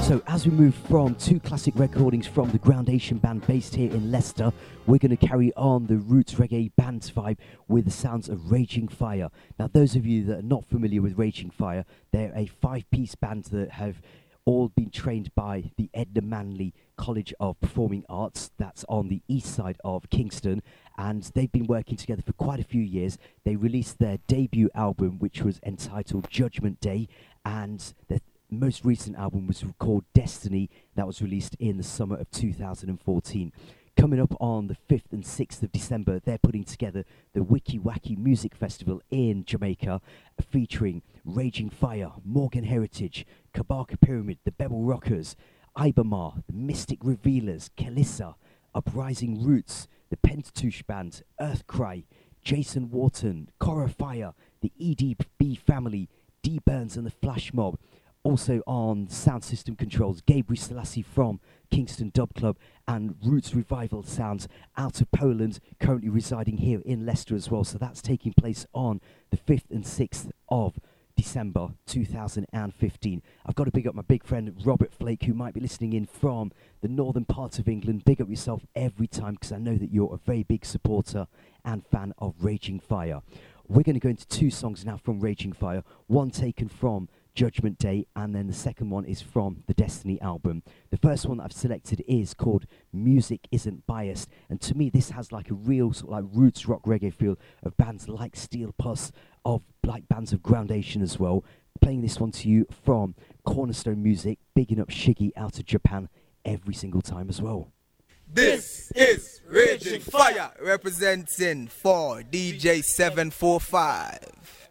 S9: So, as we move from two classic recordings from the Groundation band based here in Leicester, we're going to carry on the roots reggae vibe with the sounds of Raging Fyah. Now, those of you that are not familiar with Raging Fyah, they're a five piece band that have all been trained by the Edna Manley College of Performing Arts, that's on the east side of Kingston, and they've been working together for quite a few years. They released their debut album, which was entitled Judgment Day, and their most recent album was called Destiny, that was released in the summer of 2014. Coming up on the 5th and 6th of December, they're putting together the Wickie Wackie Music Festival in Jamaica, featuring Raging Fyah, Morgan Heritage, Kabaka Pyramid, the Bebble Rockers, Iba Mahr, the Mystic Revealers, Kelissa, Uprising Roots, the Pentateuch Band, Earthcry, Jason Wharton, Cora Fire, the EDB Family, D Burns and the Flash Mob. Also on sound system controls, Gabriel Selassie from Kingston Dub Club and Roots Revival Sounds out of Poland, currently residing here in Leicester as well. So that's taking place on the 5th and 6th of December 2015. I've got to big up my big friend Robert Flake, who might be listening in from the northern part of England. Big up yourself every time because I know that you're a very big supporter and fan of Raging Fyah. We're going to go into two songs now from Raging Fyah, one taken from Judgment Day, and then the second one is from the Destiny album. The first one that I've selected is called Music Isn't Biased, and to me, this has like a real sort of like roots rock reggae feel of bands like Steel Pulse, of like bands of Groundation as well. Playing this one to you from Cornerstone Music, bigging up Shiggy out of Japan every single time as well.
S27: This is Raging Fyah representing for DJ745.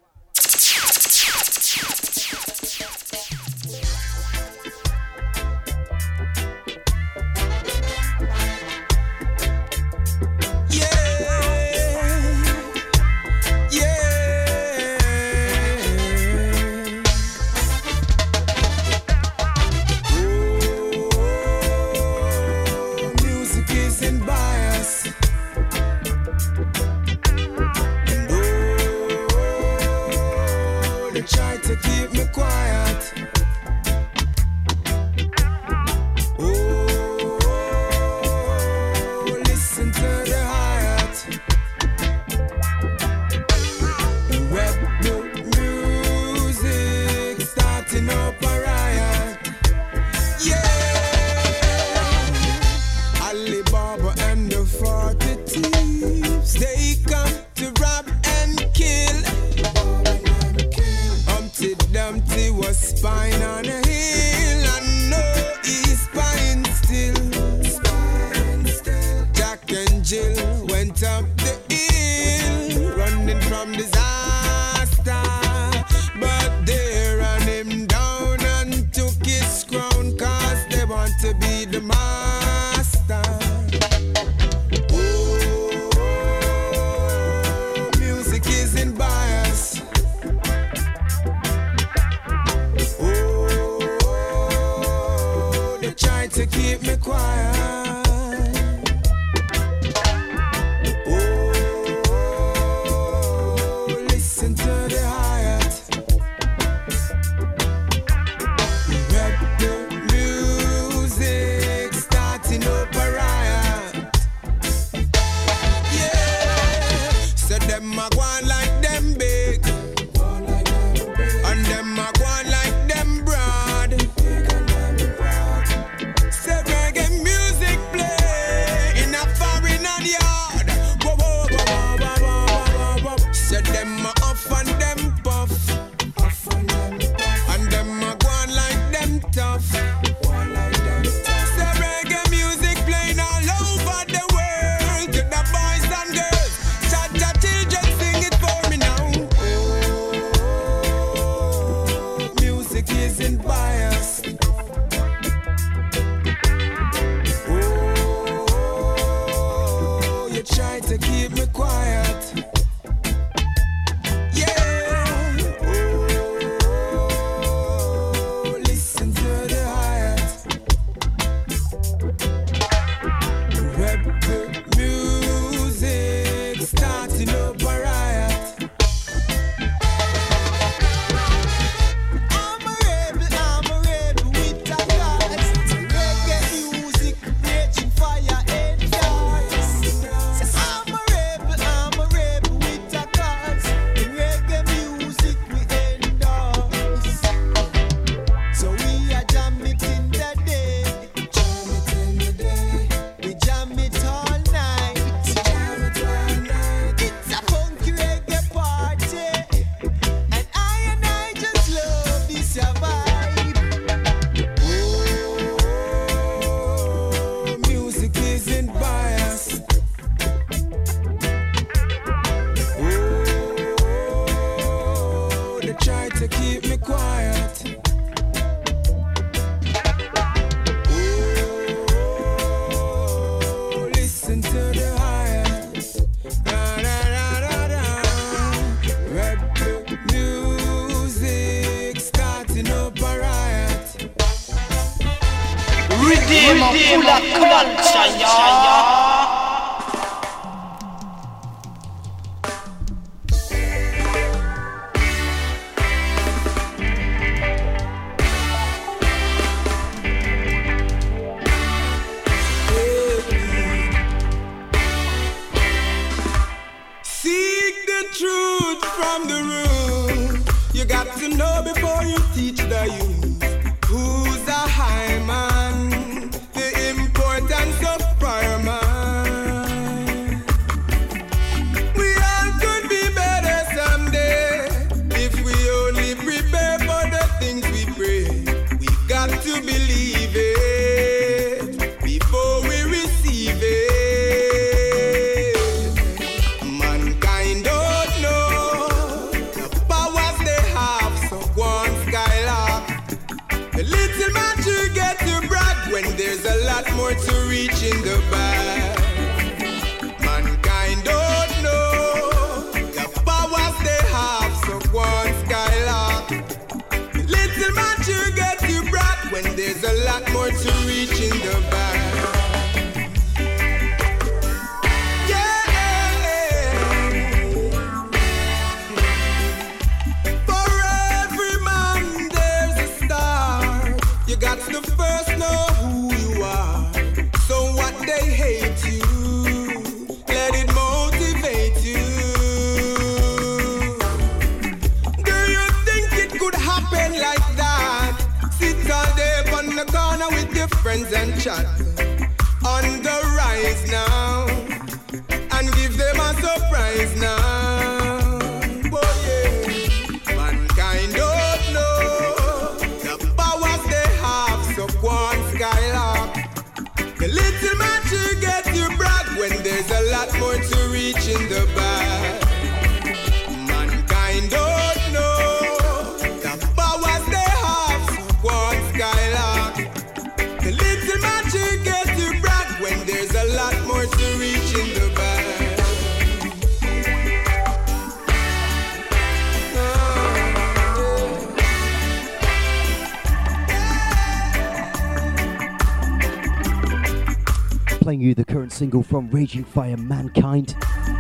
S9: Playing you the current single from Raging Fyah Mankind,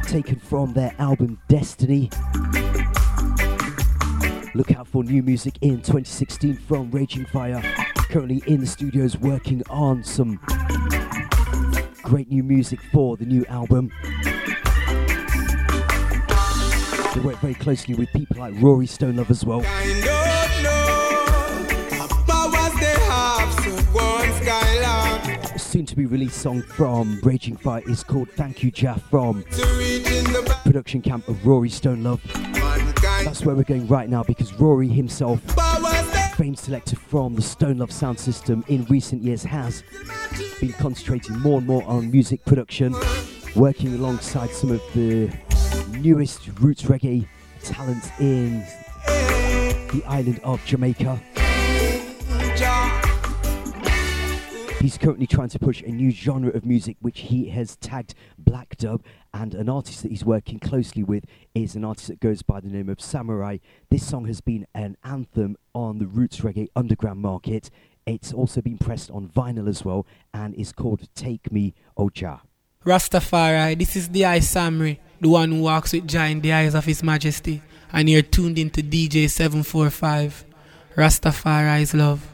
S9: taken from their album Destiny. Look out for new music in 2016 from Raging Fyah. Currently in the studios working on some great new music for the new album. They work very closely with people like Rory Stone Love as well. Soon to be released song from Raging Fyah is called Thank You Jaff from production camp of Rory Stone Love. That's where we're going right now because Rory himself, famed selector from the Stone Love sound system in recent years, has been concentrating more and more on music production, working alongside some of the newest roots reggae talents in the island of Jamaica. He's currently trying to push a new genre of music which he has tagged Black Dub, and an artist that he's working closely with is an artist that goes by the name of Samory I. This song has been an anthem on the roots reggae underground market. It's also been pressed on vinyl as well and is called Take Me oh Oja.
S28: Rastafari, this is the I Samory, the one who walks with Jah in the eyes of His Majesty, and you're tuned into DJ 745. Rastafari's love.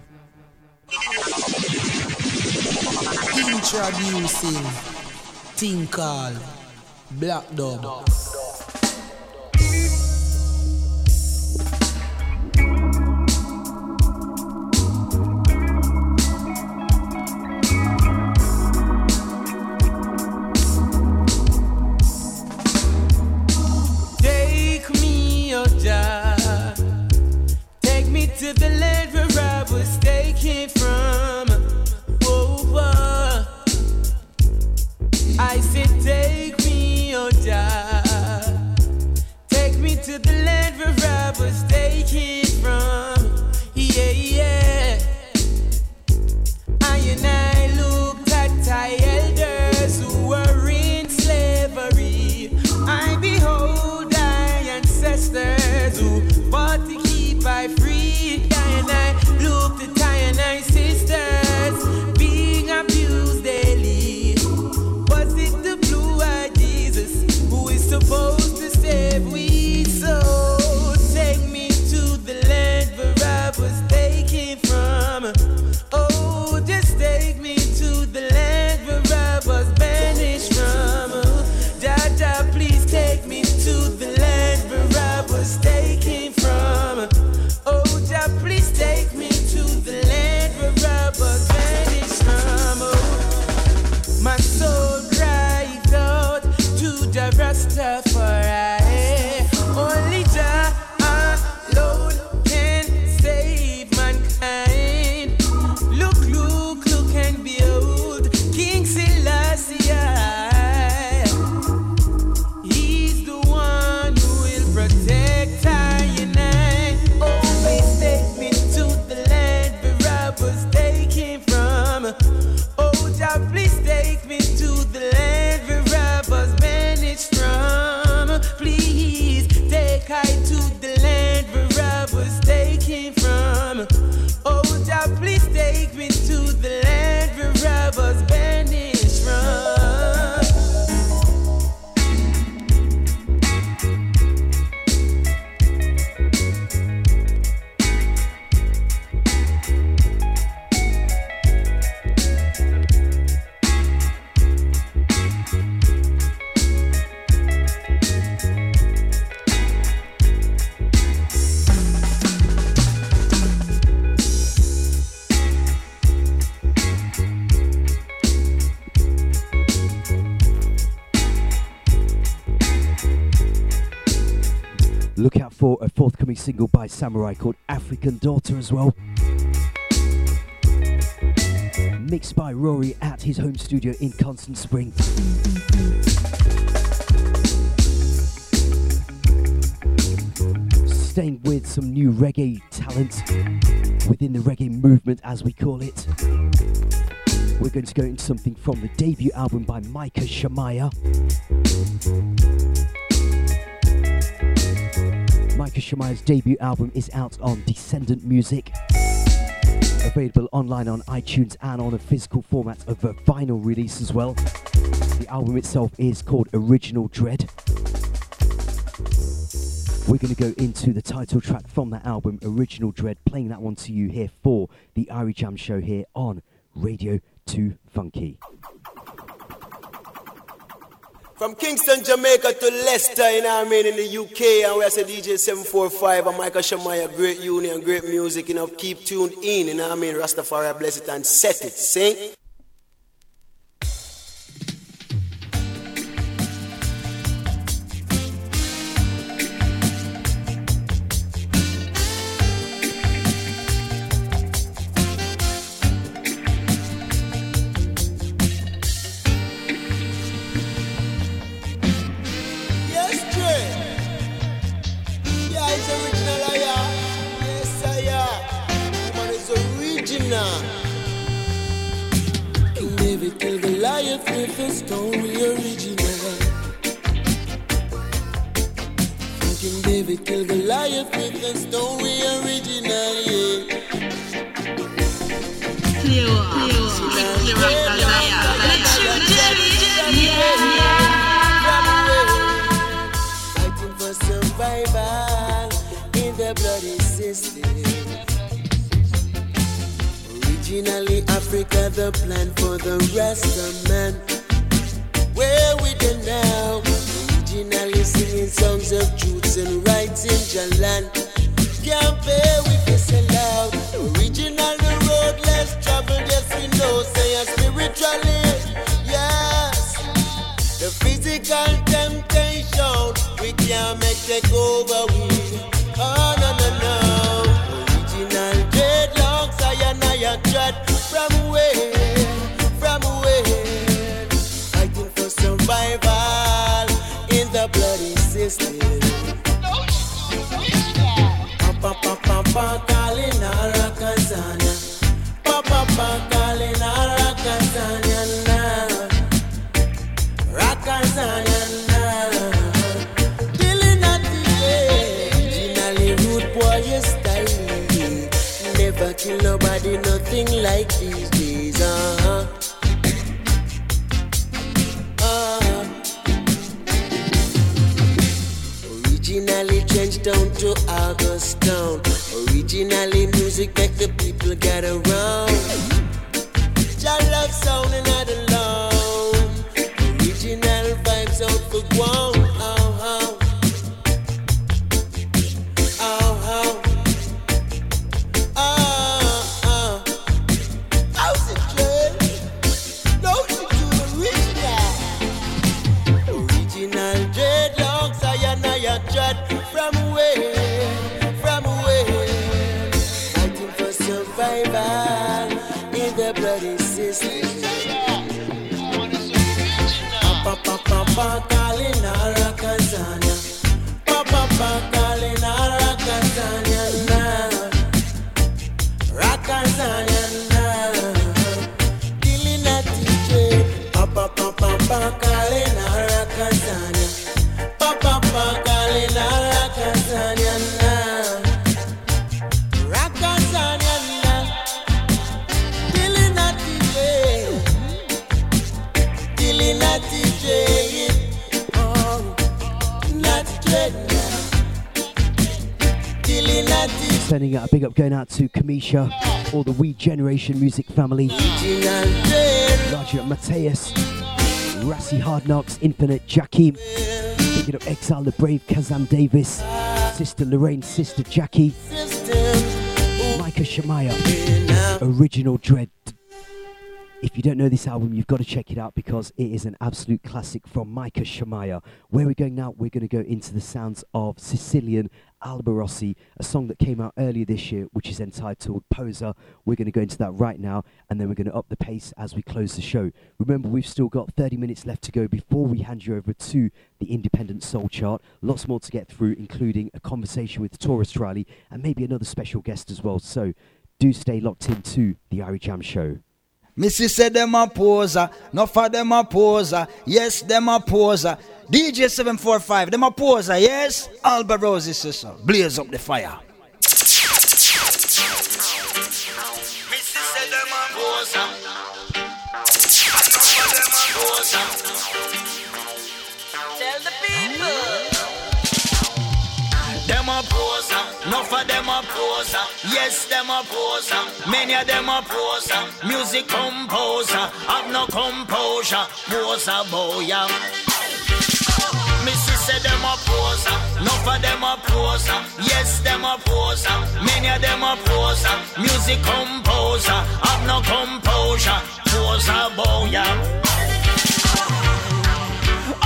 S29: Introducing thing called Black Dub.
S30: Take me, oh. Take me to the land where Take me. Oh Take me to the land where I was taken
S9: from. Yeah, yeah. I and I lose. Samory I called African Daughter as well. Mixed by Rory at his home studio in Constant Spring. Staying with some new reggae talent within the reggae movement, as we call it. We're going to go into something from the debut album by Micah Shemaiah. Micah Shemaiah's debut album is out on Descendant Music. Available online on iTunes and on a physical format of a vinyl release as well. The album itself is called Original Dread. We're going to go into the title track from that album, Original Dread, playing that one to you here for the Irie Jam show here on Radio 2 Funky.
S12: From Kingston, Jamaica to Leicester, you know what I mean, in the UK, and we say DJ 745 and Michael Shemaiah, great union, great music, you know, keep tuned in, you know what I mean, Rastafari bless it and set it, sing. Original. King David killed Goliath with a story original. King David killed Goliath with a story original, yeah. Clear, clear, clear, clear, clear, Fighting for survival in the bloody system. Originally Africa, the plan for the rest of man. Where we done now? Originally singing songs of truths and rights in Jalan. Can't bear with this aloud. Original the road less travel, yes we know. Say a spiritually, yes. The physical temptation we can't make take over we. Kill nobody, nothing like these days. Uh-huh. Down to August town. Originally music make the people get around. Jah love sound and not alone. Original vibes out for ground. Pa pa pa calling Arakazania, pa pa pa calling now, a DJ, pa pa pa
S9: Sending out a big up going out to Kamisha, all the We Generation Music family. Roger Mateus, Rassi Hard Knocks, Infinite Jakim. Picking up Exile the Brave, Kazam Davis, Sister Lorraine, Sister Jackie, Micah Shemaiah, Original Dread. If you don't know this album, you've got to check it out because it is an absolute classic from Micah Shemaiah. Where we're going now, we're going to go into the sounds of Sicilian Alborosie, a song that came out earlier this year, which is entitled Poser. We're going to go into that right now, and then we're going to up the pace as we close the show. Remember, we've still got 30 minutes left to go before we hand you over to the Independent Soul Chart. Lots more to get through, including a conversation with Tarrus Riley and maybe another special guest as well. So do stay locked into the Irie Jam Show.
S15: Missy said them a poser, no for them a poser, yes them a poser. DJ 745, them a poser, yes? Alborosie sister, blaze up the fire.
S31: Missy said them a poser.
S15: Yes them a poser. Many of them a poser, music composer, have no composure, poser boy. yeah. Missy said them a poser, no for them a poser, yes them a poser. Many of them a poser, music composer, have no composure, poser boy.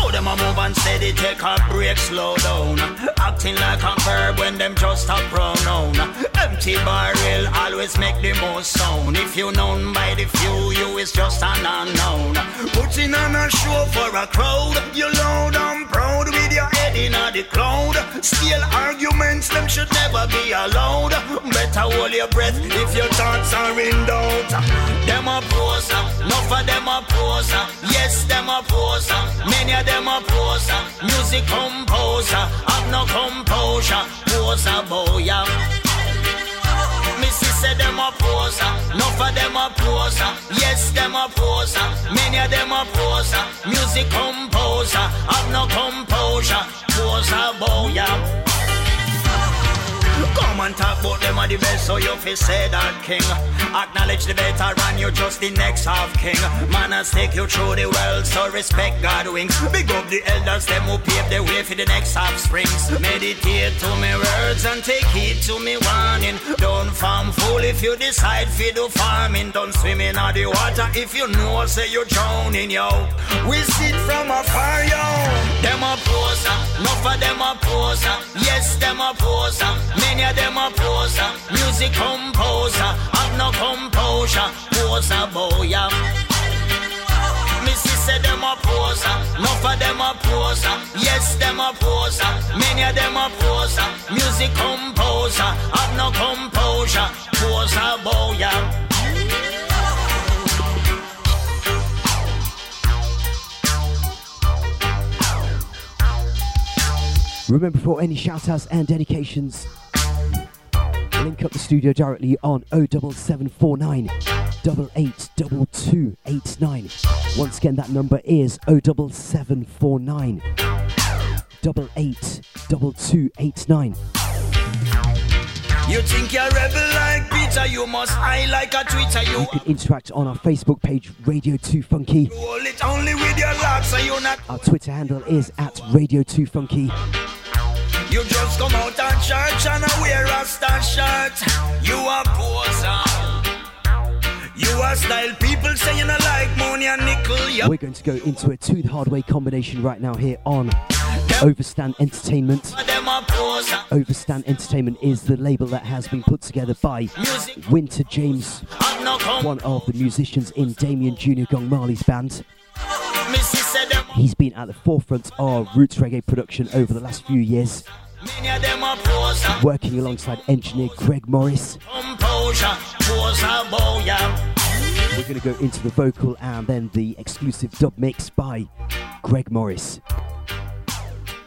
S15: How them a move and steady, take a break, slow down. Acting like a verb when them just a pronoun. Empty barrel always make the most sound. If you known by the few, you is just an unknown. Putting on a show for a crowd, you loud and proud with your head in the cloud. Still arguments, them should never be allowed. Better hold your breath if your thoughts are in doubt. Them a poser, no for them a poser. Yes, them a poser. Many of them a poser. Music composer, have no composure. Poser boy. Missy said them a poser, no for them a poser. Yes, them a poser. Many of them a poser. Music composer, have no composure. Poser boy. yeah. Come and talk about them are the best, so you fi say that king. Acknowledge the veteran, you just the next half king. Man, I take you through the world, so respect God wings. Big up the elders, them who pave the way for the next half springs. Meditate to me words and take heed to me warning. Don't farm fool if you decide fi do farming. Don't swim in the water if you know say you're drowning, yo. We sit from afar, yo. Them a poser, no for them a poser. Yes, them a poser. Many of them a poser. Music composer, have no composure. Poser boy. Missy said them a poser, no for them a poser. Yes, them a poser. Many of them a poser. Music composer, have no composure. Poser boy.
S9: Remember, for any shout outs and dedications, link up the studio directly on 07749 882289. Once again, that number is 07749 882289.
S15: You think you're rebel like Peter, you must high like a Twitter. You
S9: You can interact on our Facebook page, Radio 2 Funky.
S15: hold it only with your locks, so you not.
S9: Our Twitter handle is at Radio 2 Funky.
S15: You just come out of church and I wear a star shirt. You a poser. You a style people say you not like money and nickel. You
S9: We're going to go into a two the hard way combination right now here on Overstand Entertainment. Overstand Entertainment is the label that has been put together by Winta James,
S15: Have no come.
S9: one of the musicians in Damian Junior Gong Marley's band.
S15: Missy said them.
S9: He's been at the forefront of roots reggae production over the last few years,
S15: Many of them a poser.
S9: working alongside engineer Greg Morris.
S15: Composure. Poser boy. yeah.
S9: We're going to go into the vocal and then the exclusive dub mix by Greg Morris.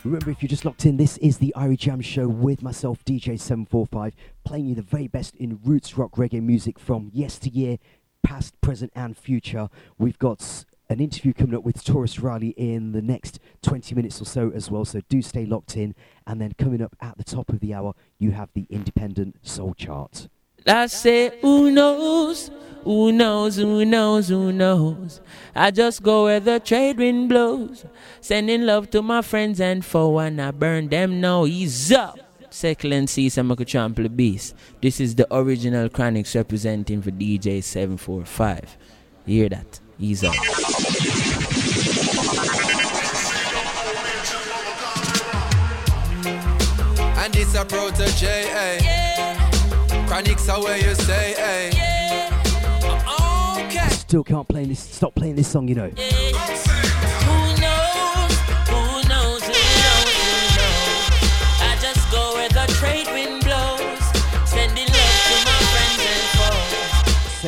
S9: Remember, if you're just locked in, this is the Irie Jam Show with myself, DJ745, playing you the very best in roots rock reggae music from yesteryear, past, present, and future. We've got an interview coming up with Tarrus Riley in the next 20 minutes or so as well, so do stay locked in. And then coming up at the top of the hour, you have the Independent Soul Chart.
S32: I say, who knows? Who knows? Who knows? Who knows? I just go where the trade wind blows. Sending love to my friends and foe, and I burn them now. He's up. Second sees I'm a trample beast. This is the original Chronixx representing for DJ 745.
S20: You hear that? Ease up.
S27: And this a Protoje, eh? Chronixx are where you say, eh? Okay.
S9: Still can't play this. Stop playing this song, you know.
S20: Who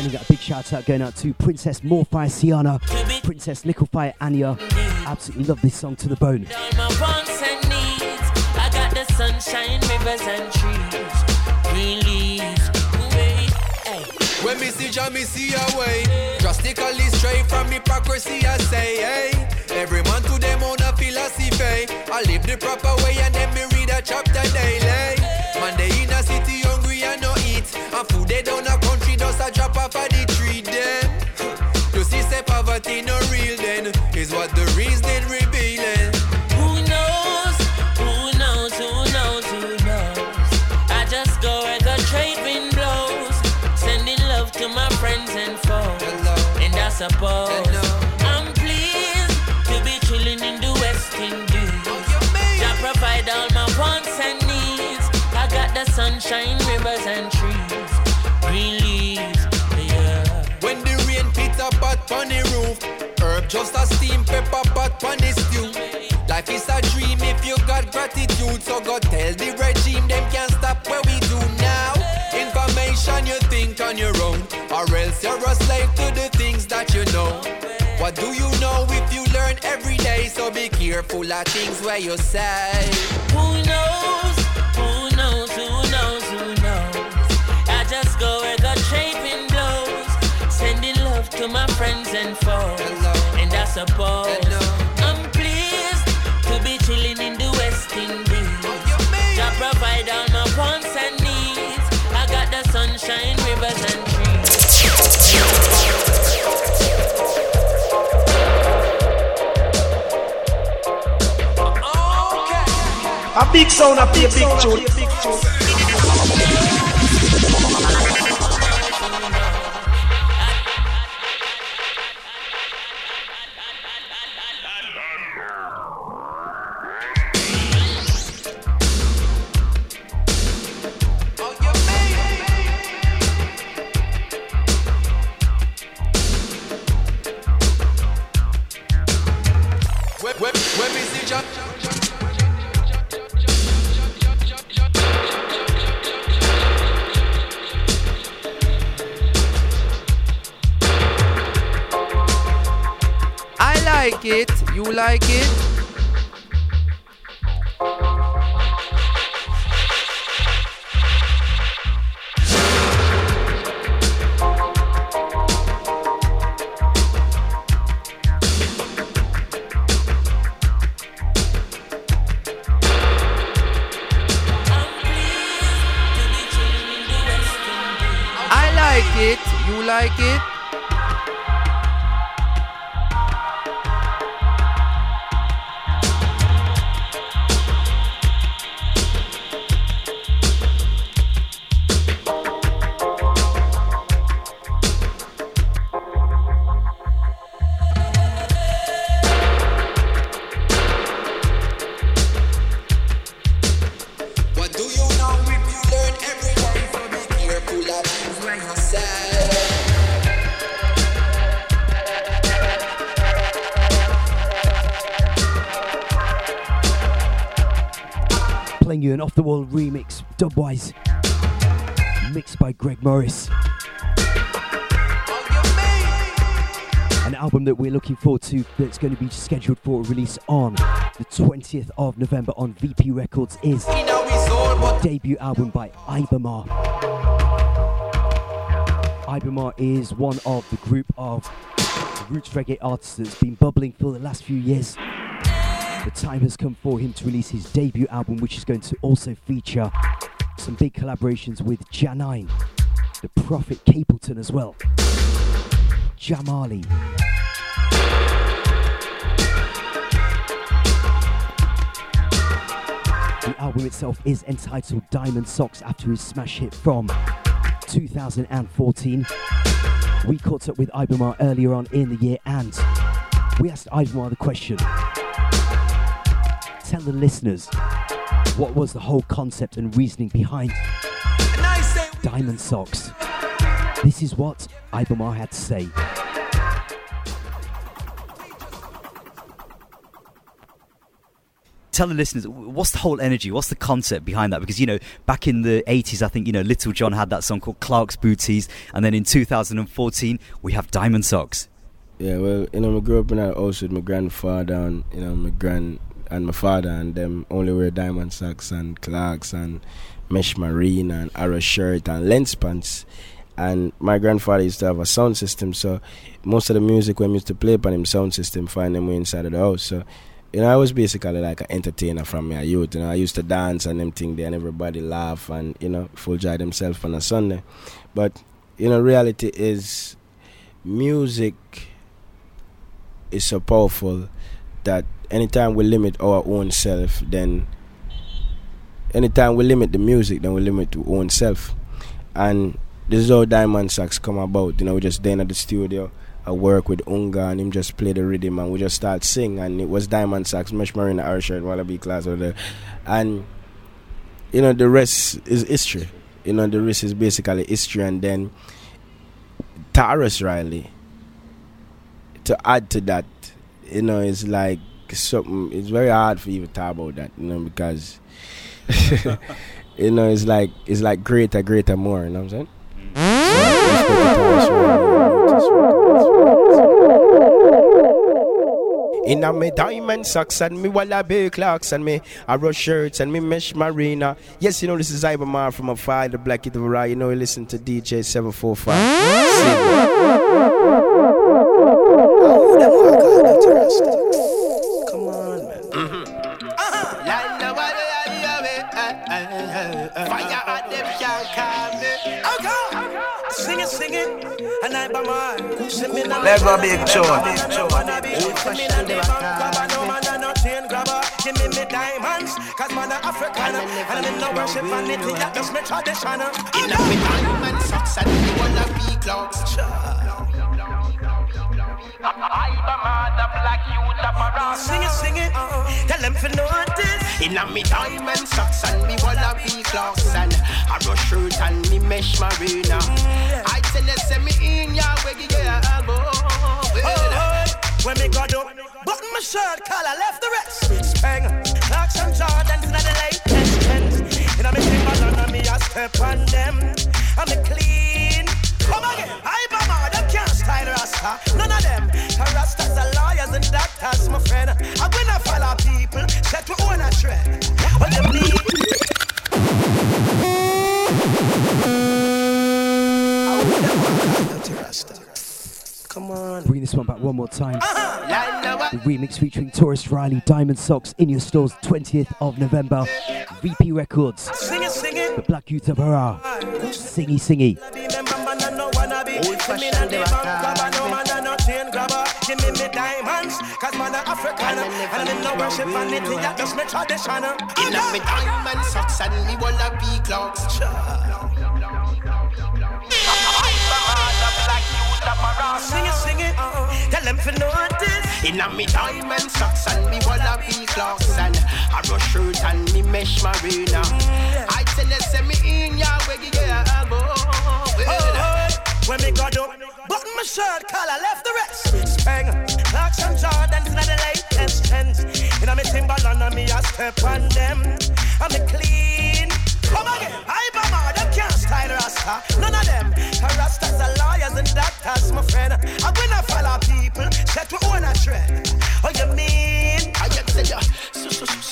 S20: Sending
S9: out a big shout out going out to Princess Morfire Siana, Princess Nickelfire Anya. Absolutely love this song to the bone.
S20: All my wants and needs. I got the sunshine, rivers and trees, green leaves.
S27: When me see Jah, me see a way. Drastically straight from hypocrisy, I say, hey. Every man to them own a philosophy. I live the proper way and then me read a chapter daily. Man, they in a city hungry and no eat. And food they down a country, just a drop off of the tree them. You see, say poverty no real then. Is what the reason revealing.
S20: Who knows? Who knows? Who knows? Who knows? I just go where the trade wind blows, sending love to my friends and foes. And I suppose I'm the sunshine, rivers and trees, green leaves. Yeah.
S27: When the rain pit a pot on the roof, herb just a steam pepper pot on the stew. Life is a dream if you got gratitude, so go tell the regime them can't stop what we do now. Information you think on your own, or else you're a slave to the things that you know. What do you know if you learn every day? So be careful of things where you say.
S20: Who knows? To my friends and foes. And I suppose I'm pleased to be chilling in the West Indies. Jah provide all my wants and needs. I got the sunshine, rivers and trees.
S2: A big sound, a big, big tune.
S9: The remix, dubwise, mixed by Greg Morris. An album that we're looking forward to that's going to be scheduled for release on the 20th of November on VP Records is debut album by Iba Mahr. Ibamar is one of the group of roots reggae artists that's been bubbling for the last few years. The time has come for him to release his debut album, which is going to also feature some big collaborations with Jah9, the Prophet Capleton as well, Jahmali. The album itself is entitled Diamond Socks after his smash hit from 2014. We caught up with Iba Mahr earlier on in the year and we asked Iba Mahr the question Tell the listeners what was the whole concept and reasoning behind Diamond Socks. This is what Iba Mahr had to say.
S22: tell the listeners what's the whole energy what's the concept behind that because you know back in the 80s i think you know little john had that song called clark's booties and then in 2014 we have diamond socks
S33: Yeah, well, you know, I grew up in that house with my grandfather and you know my grand and my father, and them only wear diamond socks and Clarks and mesh marine and arrow shirt and lens pants. And my grandfather used to have a sound system, so most of the music we used to play upon him sound system, find them inside of the house. So you know, I was basically like an entertainer from my youth. You know, I used to dance and them thing there, and everybody laugh and you know, full joy themselves on a Sunday. But you know, reality is music is so powerful that anytime we limit our own self, then anytime we limit the music, then we limit our own self. And this is how Diamond Sacks come about. You know, we just then at the studio. I work with Unga and him just play the rhythm and we just start sing and it was Diamond Sax, Mesh Marina Arsha Wallaby class over there. And you know the rest is history. You know the rest is basically history and then Tarrus Riley to add to that, you know, it's like something. It's very hard for you to talk about that, you know, because you know it's like it's like greater, greater, more. You know what I'm saying? In a me diamond socks and me wallaby clocks and me arrow shirts and me mesh marina. Yes, you know this is Iba Mahr from a fire, the black. You know you listen to DJ seven four
S34: Come Let's go big tune.
S16: Give me me diamonds, cause man a African. And I'm no worship vanity, that just me tradition In me diamond socks and me wanna be clocks Sing it, sing it, uh, tell them for notice. In a me diamond socks and me wanna be clocks And a rush shirt and me mesh marina. I tell you, send me in ya, you get elbow When me got up, button my shirt, collar left the rest. Spang, Clarks and Jordans, not the trends In a me Timberland and me a step on them. I'm a clean Rasta None of them, the Rastas are lawyers and doctors, my friend I will not follow people, set we own a trend What you mean? Come on.
S9: Bring this one back one more time. Uh-huh. The remix featuring Tarrus Riley, Diamond Socks in your stores 20th of November. VP Records.
S16: Sing it, sing it.
S9: The Black Youth of Hurrah. Singy, singy.
S16: Give me me diamonds, cause man a African. And I'm in no worship vanity, that just me tradition In me diamond socks and me wanna be clocks. Sing it, sing it, uh, tell them for notice In a me diamond socks and me wanna be clocks. And a rush shirt and me mesh marina. I tell you, say me in ya, where you get elbow When me got up, button my shirt, collar left the rest. Spang, Clarks and Jordans, not the latest trends. In a me Timberland and me a step on them. I'm a clean. Come again, I Bama, them can't style Rasta. None of them, the Rastas are lawyers and doctors, my friend. I will not follow people, set we own a trend. Oh, you mean?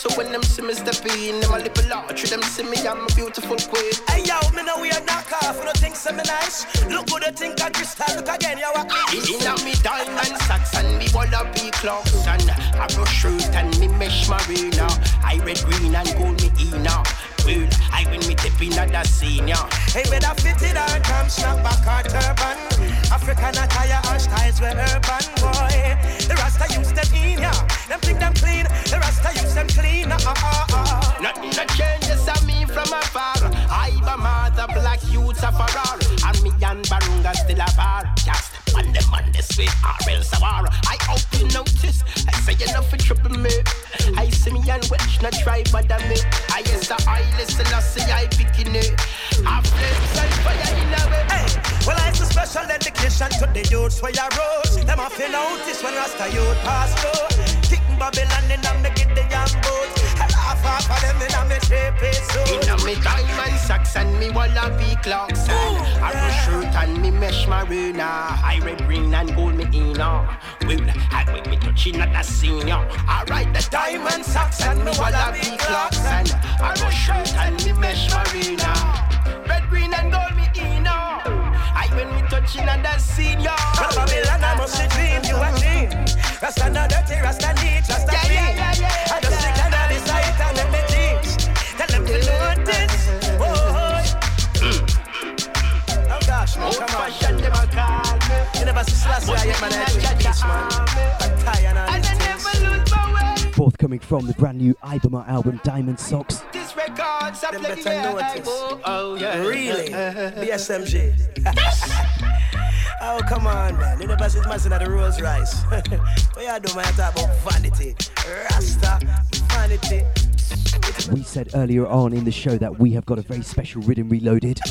S16: I get to ya so, when them see me step in Them a little large, them see me, I'm a beautiful queen. Hey yo, me know we are knock off, you don't think so me nice. Look good, you think I crystal, look again, you are In a me diamond socks and me wallaby clocks And a rush shirt and me mesh marina. I red, green and gold me in now I win me tip in the senior. Hey, better fit it or come snap back our turban African attire and styles were urban, boy. The Rasta use them in, yeah. Them think them clean, the Rasta use them clean, uh, uh, uh. Nothing that changes on me from afar. I be mother black youths of a roar And Barunga
S34: still a bar. Just on them on this way, or else a war. I hope you notice. I say love for trouble me. I see me and Welsh not try bother me. I yes the I listen, I see I picking it. I flames and fire in a way.
S16: Hey, well, it's a special dedication to the youths where you rose. Them off you notice when Rasta youth pass through. Kicking Babylon in a me get the young boots. Half of them in a me shape so.
S34: Inna me diamond socks and me wallaby clocks and a red shirt and me mesh marina. I red, green and gold me inna. Well, I when me touching at the senior. I ride the diamond socks and me wallaby clocks and a red shirt and me mesh marina. Red, green and gold me inna. I when me touching at the senior.
S16: From Babylon, I must dream, you a dream. Rasta not dirty, Rasta
S9: Forthcoming from the brand new Iba Mahr album Diamond Socks.
S34: This record's a
S16: Them better notice.
S34: oh, oh, yeah.
S16: Really? BSMG. oh, come on, man. You never see Mason at the Rolls Rice. what you do, man? Talk about vanity. Rasta, vanity.
S9: We said earlier on in the show that we have got a very special Riddim Reloaded.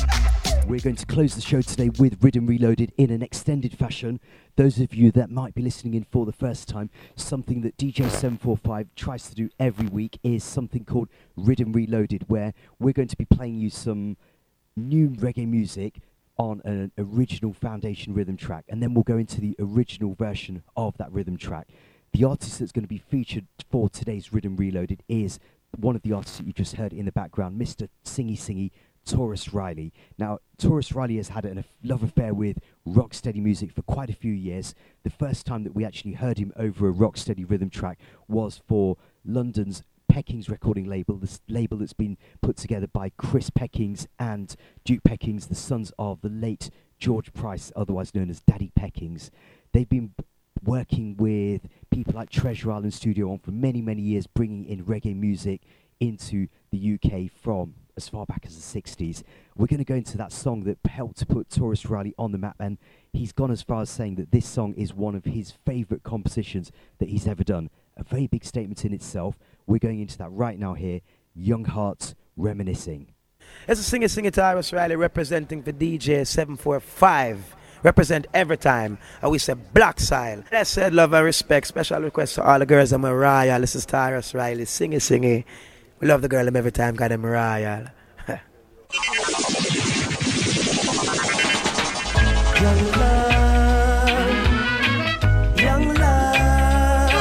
S9: We're going to close the show today with Riddim Reloaded in an extended fashion. Those of you that might be listening in for the first time, something that DJ745 tries to do every week is something called Riddim Reloaded, where we're going to be playing you some new reggae music on an original foundation rhythm track, and then we'll go into the original version of that rhythm track. The artist that's going to be featured for today's Riddim Reloaded is one of the artists that you just heard in the background, Mr. Singy Singy Tarrus Riley. Now, Tarrus Riley has had a love affair with rocksteady music for quite a few years. The first time that we actually heard him over a rocksteady rhythm track was for London's Peckings recording label, this label that's been put together by Chris Peckings and Duke Peckings, the sons of the late George Price, otherwise known as Daddy Peckings. They've been working with people like Treasure Island Studio on for many, many years, bringing in reggae music into the UK from as far back as the 60s. We're going to go into that song that helped put Tarrus Riley on the map, and he's gone as far as saying that this song is one of his favourite compositions that he's ever done. A very big statement in itself. We're going into that right now here. Young Hearts Reminiscing.
S16: It's a singer singer Tarrus Riley representing the DJ 745. Represent every time. And we say black style. I said love and respect. Special request to all the girls of Mariah. This is Tarrus Riley. Singing, singing. We love the girl them every time. Got them Mariah. Young love, young love,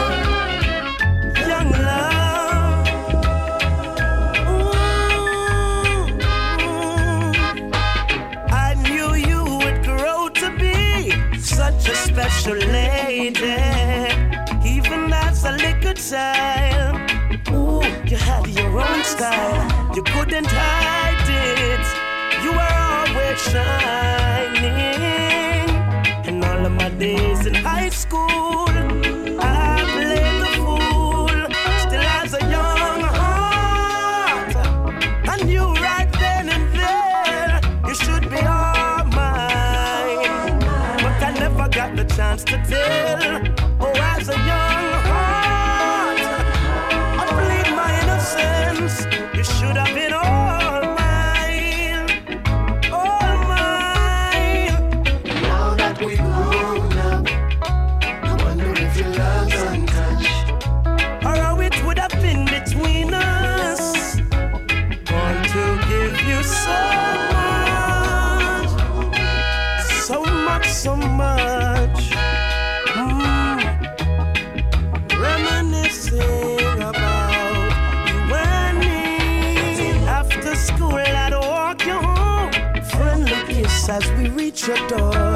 S16: young love. I knew you would grow to be such a special lady, even as a little child. Your own style, you couldn't hide it. You were always shining. And all of my days in high school, I played the fool, still has a young heart. I knew right then and there you should be all mine. But I never got the chance to tell. Reach your door.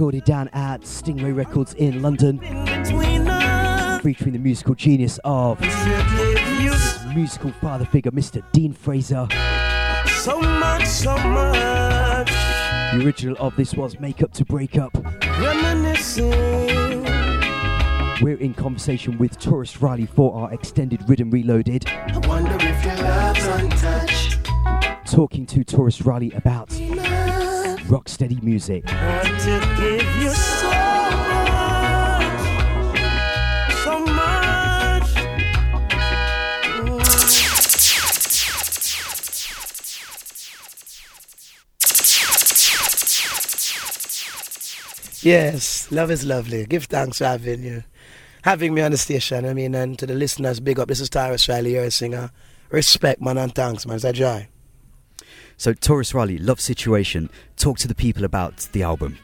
S9: Recorded down at Stingray Records in London, featuring the musical genius of musical father figure Mr. Dean Fraser.
S16: so much, so much.
S9: The original of this was Make Up to Break Up.
S16: Reminiscing.
S9: We're in conversation with Tarrus Riley for our extended Riddim Reloaded,
S16: I wonder if your love's untouched.
S9: talking to Tarrus Riley about
S16: so much.
S35: Yes, love is lovely. Give thanks for having you. Having me on the station, I mean, and to the listeners, big up. This is Tarrus Riley, you're a singer. Respect, man, and thanks, man. It's a joy.
S9: So, Tarrus Riley, Love Situation, talk to the people about the album.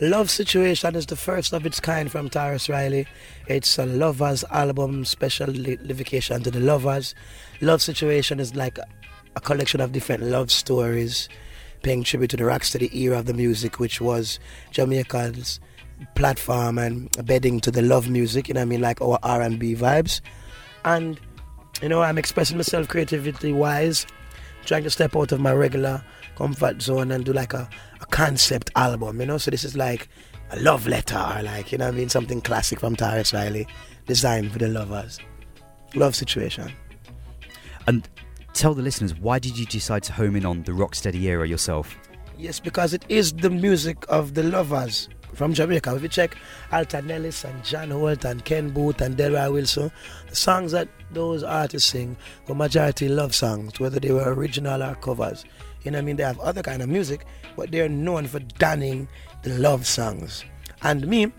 S35: Love Situation is the first of its kind from Tarrus Riley. It's a lovers album, special livication to the lovers. Love Situation is like a, a collection of different love stories, paying tribute to the rocksteady era of the music, which was Jamaica's platform and bedding to the love music. You know what I mean, like our R and B vibes. And you know, I'm expressing myself creativity wise, trying to step out of my regular comfort zone and do like a, a concept album, you know. So this is like a love letter, or like you know, what I mean, something classic from Tarrus Riley, designed for the lovers. Love situation.
S9: And tell the listeners, why did you decide to home in on the rocksteady era yourself?
S35: Yes, because it is the music of the lovers from Jamaica. If you check Alton Ellis and John Holt and Ken Boothe and Delroy Wilson, the songs that those artists sing were majority love songs, whether they were original or covers. You know what I mean? They have other kind of music, but they're known for donning the love songs. And me,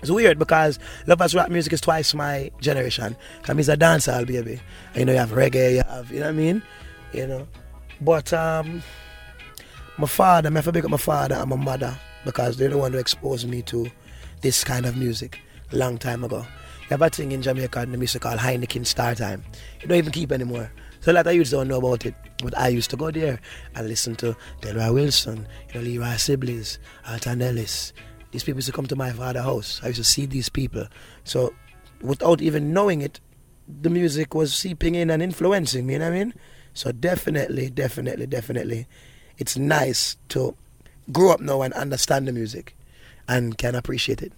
S35: it's weird because lovers rap music is twice my generation. Cause me's a dancehall baby. You know, you have reggae, you have, you know what I mean? You know. But um my father, I have to pick up my father and my mother because they're the one who exposed me to this kind of music a long time ago. You have a thing in Jamaica in the music called Heineken Star Time. You don't even keep anymore. So a lot of youths don't know about it. But I used to go there and listen to Delroy Wilson, you know, Leroy Sibbles, Alton Ellis. These people used to come to my father's house. I used to see these people. So without even knowing it, the music was seeping in and influencing me, you know what I mean? So definitely, definitely, definitely, it's nice to grow up now and understand the music and can appreciate it.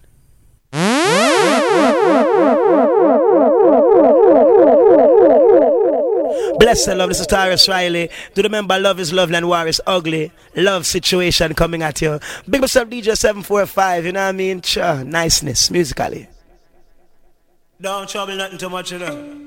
S35: Bless the love. This is Tarrus Riley. Do remember love is lovely and war is ugly. Love situation coming at you. Big up DJ 745, you know what I mean? Sure, niceness musically.
S16: Don't trouble nothing too much, you know.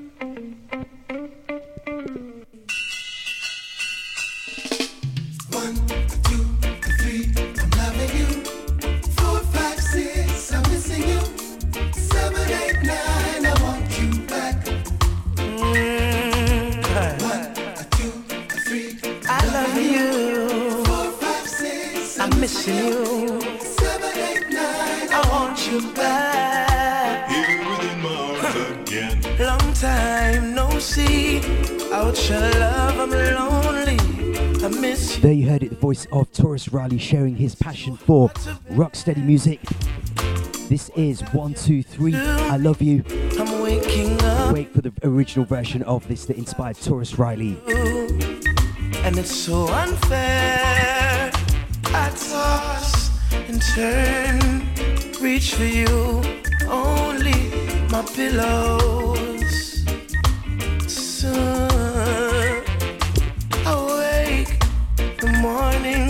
S36: You. seven, eight, nine, I want you back.
S37: Here within my arms again.
S16: Long time no see. Out your love, I'm lonely. I miss you.
S9: There you heard it, the voice of Tarrus Riley sharing his passion for rocksteady music. This is one, two, three. I love you.
S16: I'm waking up.
S9: Wait for the original version of this that inspired Tarrus Riley.
S16: And it's so unfair. Toss and turn, reach for you, only my pillows. Soon, awake, the morning,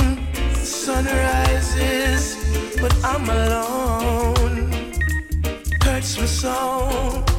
S16: the sun rises, but I'm alone. Hurts
S37: my
S16: so.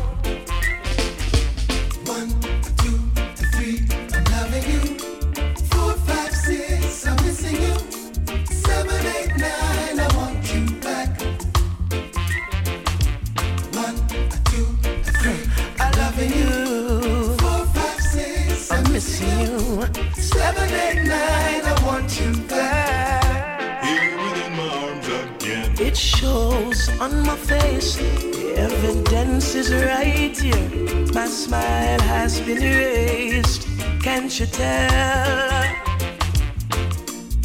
S16: On my face. The evidence is right here. My smile has been erased. Can't you tell?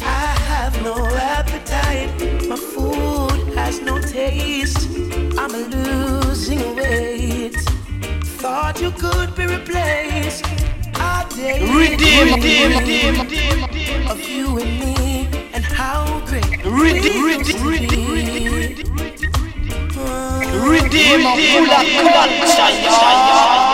S16: I have no appetite. My food has no taste. I'm losing weight. Thought you could be replaced. A day
S38: Redeem, redeem, redeem, redeem, redeem.
S16: of you and me, and how great
S38: Redeem,
S16: we used to
S38: redeem,
S16: be.
S38: Redeem, redeem,
S26: three,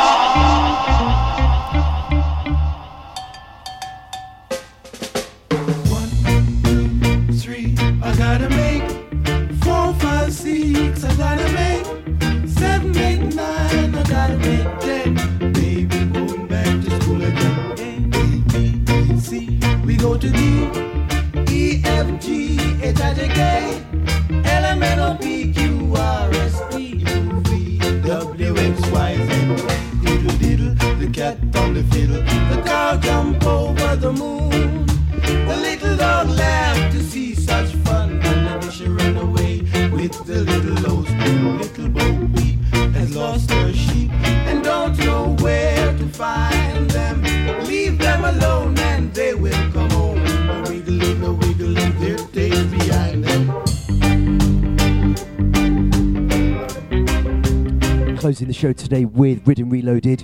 S9: show today with Riddim Reloaded.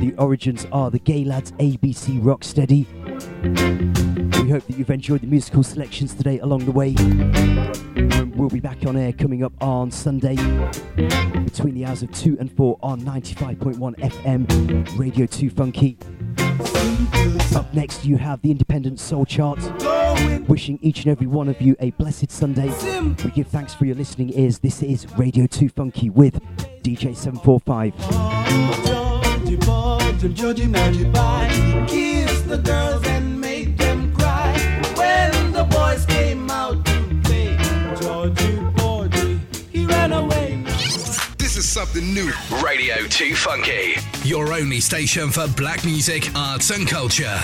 S9: The origins are the Gaylads ABC Rocksteady. We hope that you've enjoyed the musical selections today along the way. We'll be back on air coming up on Sunday between the hours of 2 and 4 on 95.1 FM, Radio 2 Funky. Up next, you have the Independent Soul Chart. Wishing each and every one of you a blessed Sunday. We give thanks for your listening ears. This is Radio 2 Funky with DJ 745.
S26: Georgie boy, Jim Georgie Magic Boy. He kissed the girls and made them cry. When the boys came out to play, Georgie Porgy, he ran away.
S11: This is something new. Radio 2 Funky. Your only station for black music, arts, and culture.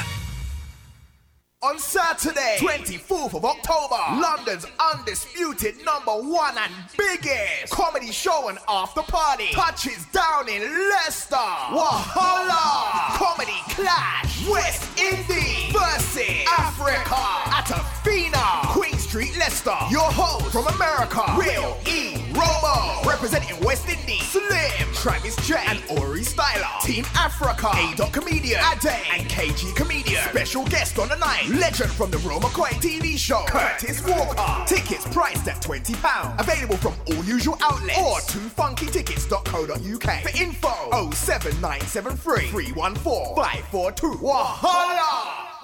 S39: On Saturday, 24th of October, London's undisputed number one and biggest comedy show and after party touches down in Leicester. Wahala! Comedy Clash, West Indies versus Africa at Afina, Queen Street, Leicester. Your host from America, Will E. Romo, representing West Indies, Slim, Travis J, and Ori Styler. Team Africa, A. Dot Comedian, Ade, and KG Comedian. Special guest on the night, legend from the Roma Koi TV show, Curtis Walker. Tickets priced at £20. Available from all usual outlets or 2funkytickets.co.uk. For info, 07973 314 542. Wahala!